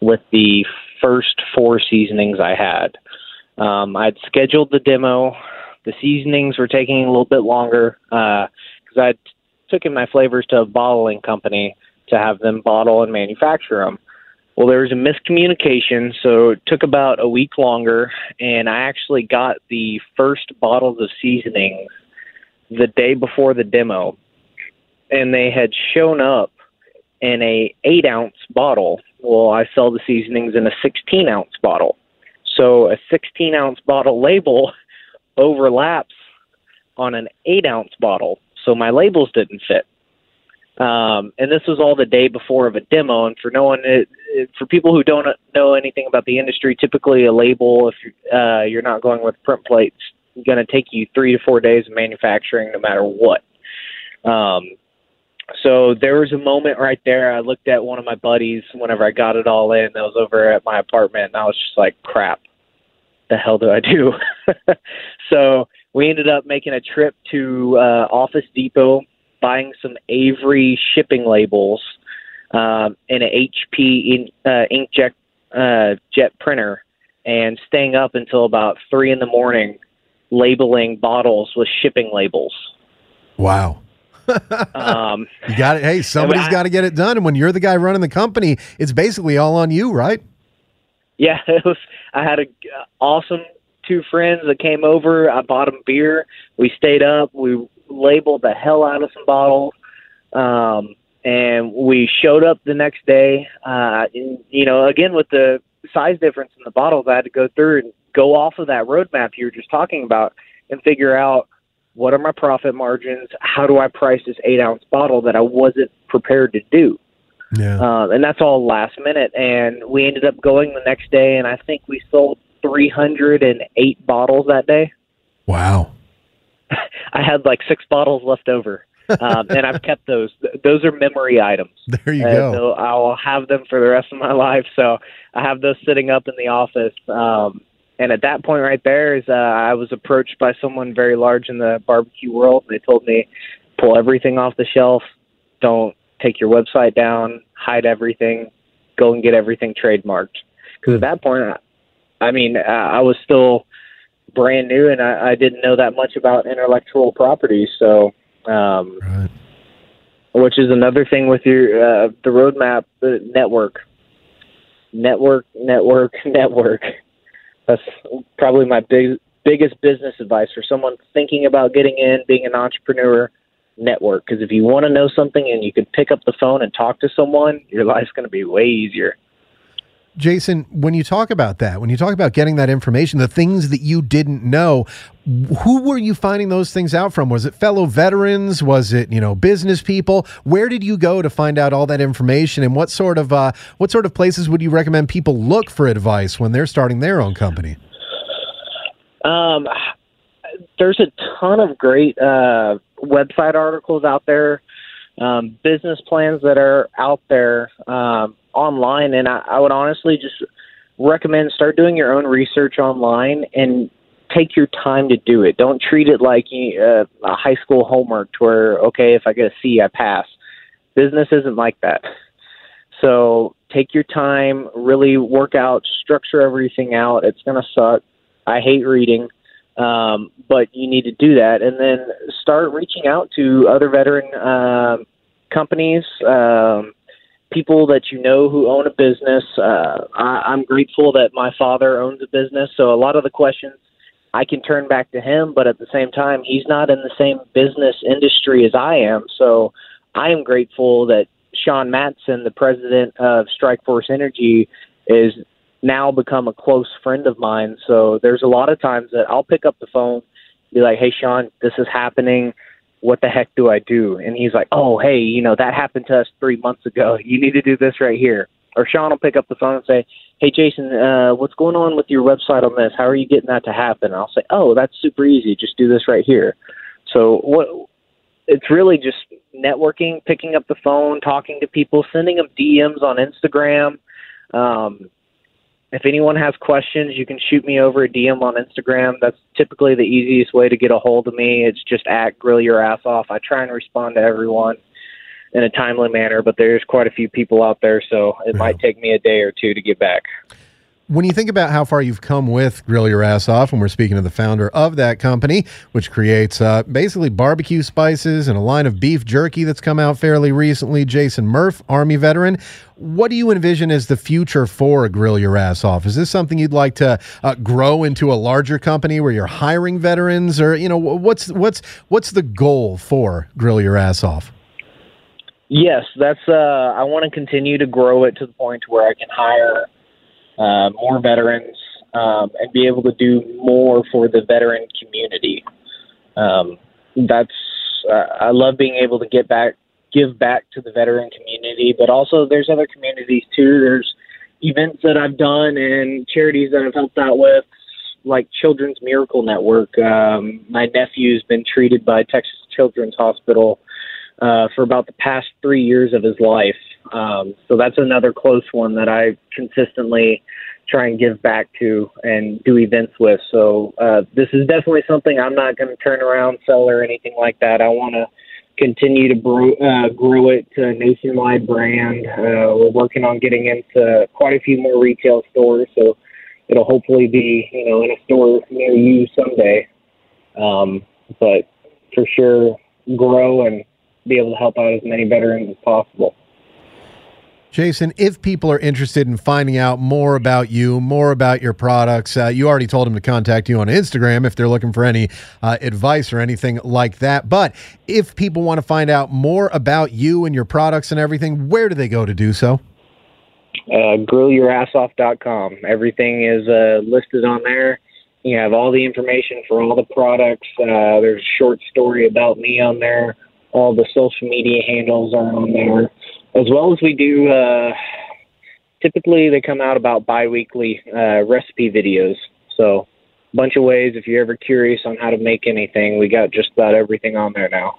with the first four seasonings I had. Um, I'd scheduled the demo. The seasonings were taking a little bit longer because uh, I'd taken my flavors to a bottling company to have them bottle and manufacture them. Well, there was a miscommunication, so it took about a week longer, and I actually got the first bottles of seasoning the day before the demo, and they had shown up in a eight ounce bottle. Well, I sell the seasonings in a sixteen ounce bottle, so a sixteen ounce bottle label overlaps on an eight ounce bottle, so my labels didn't fit. Um, and this was all the day before of a demo. And for no one, it, it, for people who don't know anything about the industry, typically a label, if uh, you're not going with print plates, going to take you three to four days of manufacturing, no matter what. Um, so there was a moment right there. I looked at one of my buddies whenever I got it all in. That was over at my apartment, and I was just like, "Crap! the hell do I do? so we ended up making a trip to uh, Office Depot, buying some Avery shipping labels um, and an HP in, uh, inkjet uh, jet printer, and staying up until about three in the morning labeling bottles with shipping labels. Wow. Um, You got it. Hey, somebody's got to get it done. And when you're the guy running the company, it's basically all on you, right? yeah, it was. I had a uh, awesome two friends that came over. I bought them beer. We stayed up. We labeled the hell out of some bottles, um, and we showed up the next day. Uh, and, you know, again with the size difference in the bottles, I had to go through and go off of that roadmap you were just talking about and figure out what are my profit margins. How do I price this eight ounce bottle that I wasn't prepared to do? Yeah. um, and that's all last minute. And we ended up going the next day, and I think we sold 308 bottles that day. wow. I had like six bottles left over, um, and I've kept those. Those are memory items. There you Uh, go. So I will have them for the rest of my life. So I have those sitting up in the office. Um, and at that point, right there, is uh, I was approached by someone very large in the barbecue world. They told me, pull everything off the shelf. Don't take your website down. Hide everything. Go and get everything trademarked. Because at that point, I, I mean, I, I was still brand new and I, I didn't know that much about intellectual property. So um, Right. which is another thing with your uh, the roadmap, the network, network, network, network. That's probably my big biggest business advice for someone thinking about getting in, being an entrepreneur. Network, because if you want to know something and you can pick up the phone and talk to someone, your life's going to be way easier. Jason, when you talk about that, when you talk about getting that information, the things that you didn't know, who were you finding those things out from? Was it fellow veterans? Was it you know business people? Where did you go to find out all that information? And what sort of uh, what sort of places would you recommend people look for advice when they're starting their own company? Um, there's a ton of great uh, website articles out there, um, business plans that are out there um, online, and I, I would honestly just recommend start doing your own research online and take your time to do it. Don't treat it like uh, a high school homework, to where okay, if I get a C, I pass. Business isn't like that. So take your time, really work out, structure everything out. It's gonna suck. I hate reading, um, but you need to do that, and then start reaching out to other veteran um, companies, um, people that you know who own a business. Uh, I, I'm grateful that my father owns a business, so a lot of the questions I can turn back to him, but at the same time, he's not in the same business industry as I am, so I am grateful that Sean Matson, the president of Strike Force Energy, is now become a close friend of mine. So there's a lot of times that I'll pick up the phone, be like, "Hey, Sean, this is happening. What the heck do I do?" And he's like, "Oh, hey, you know that happened to us three months ago. You need to do this right here." Or Sean will pick up the phone and say, "Hey, Jason, uh, what's going on with your website on this? How are you getting that to happen?" And I'll say, "Oh, that's super easy. Just do this right here." So what? It's really just networking, picking up the phone, talking to people, sending them DMs on Instagram. Um, if anyone has questions, you can shoot me over a DM on Instagram. That's typically the easiest way to get a hold of me. It's just at grill your ass off. I try and respond to everyone in a timely manner, but there's quite a few people out there, so it might take me a day or two to get back. When you think about how far you've come with Grill Your Ass Off, and we're speaking to the founder of that company, which creates uh, basically barbecue spices and a line of beef jerky that's come out fairly recently, Jason Murph, Army veteran, what do you envision as the future for Grill Your Ass Off? Is this something you'd like to uh, grow into a larger company where you're hiring veterans, or you know, what's what's what's the goal for Grill Your Ass Off? Yes, that's. Uh, I want to continue to grow it to the point where I can hire uh, more veterans um, and be able to do more for the veteran community. Um, that's. Uh, I love being able to get back, give back to the veteran community, but also there's other communities too. There's events that I've done and charities that I've helped out with, like Children's Miracle Network. Um, my nephew's been treated by Texas Children's Hospital uh, for about the past three years of his life. Um, so that's another close one that I consistently try and give back to and do events with. So uh, this is definitely something I'm not going to turn around, sell, or anything like that. I want to continue to grow, uh, grow it to a nationwide brand. Uh, we're working on getting into quite a few more retail stores, so it'll hopefully be you know in a store near you someday. Um, but for sure, grow and be able to help out as many veterans as possible. Jason, if people are interested in finding out more about you, more about your products, uh, you already told them to contact you on Instagram if they're looking for any uh, advice or anything like that. But if people want to find out more about you and your products and everything, where do they go to do so? Uh, grillyourassoff.com. Everything is uh, listed on there. You have all the information for all the products. Uh, there's a short story about me on there. All the social media handles are on there as well as we do. Uh, typically, they come out about biweekly uh, recipe videos. So, a bunch of ways. If you're ever curious on how to make anything, we got just about everything on there now.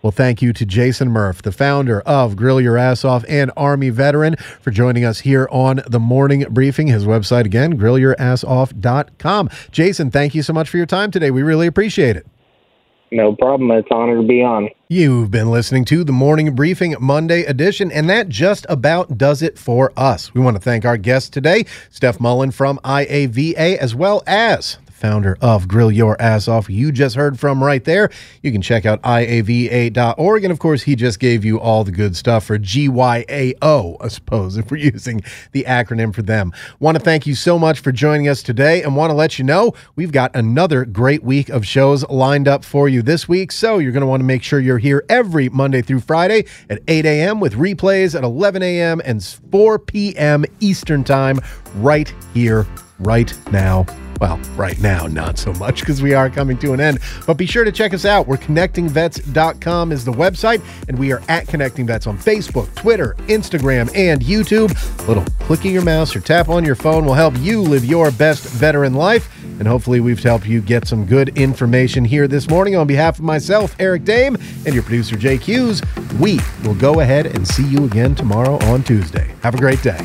Well, thank you to Jason Murph, the founder of Grill Your Ass Off and Army veteran, for joining us here on the morning briefing. His website again, grillyourassoff.com. Jason, thank you so much for your time today. We really appreciate it. No problem. It's an honor to be on. You've been listening to the Morning Briefing Monday edition, and that just about does it for us. We want to thank our guest today, Steph Mullen from IAVA, as well as founder of Grill Your Ass Off, you just heard from right there. You can check out IAVA.org. And of course, he just gave you all the good stuff for GYAO, I suppose, if we're using the acronym for them. Want to thank you so much for joining us today and want to let you know we've got another great week of shows lined up for you this week. So you're going to want to make sure you're here every Monday through Friday at 8 a.m. with replays at 11 a.m. and 4 p.m. Eastern Time right here, right now well, right now, not so much because we are coming to an end. But be sure to check us out. We're connectingvets.com is the website, and we are at Connecting Vets on Facebook, Twitter, Instagram, and YouTube. A little click of your mouse or tap on your phone will help you live your best veteran life. And hopefully, we've helped you get some good information here this morning. On behalf of myself, Eric Dehm, and your producer, Jake Hughes, we will go ahead and see you again tomorrow on Tuesday. Have a great day.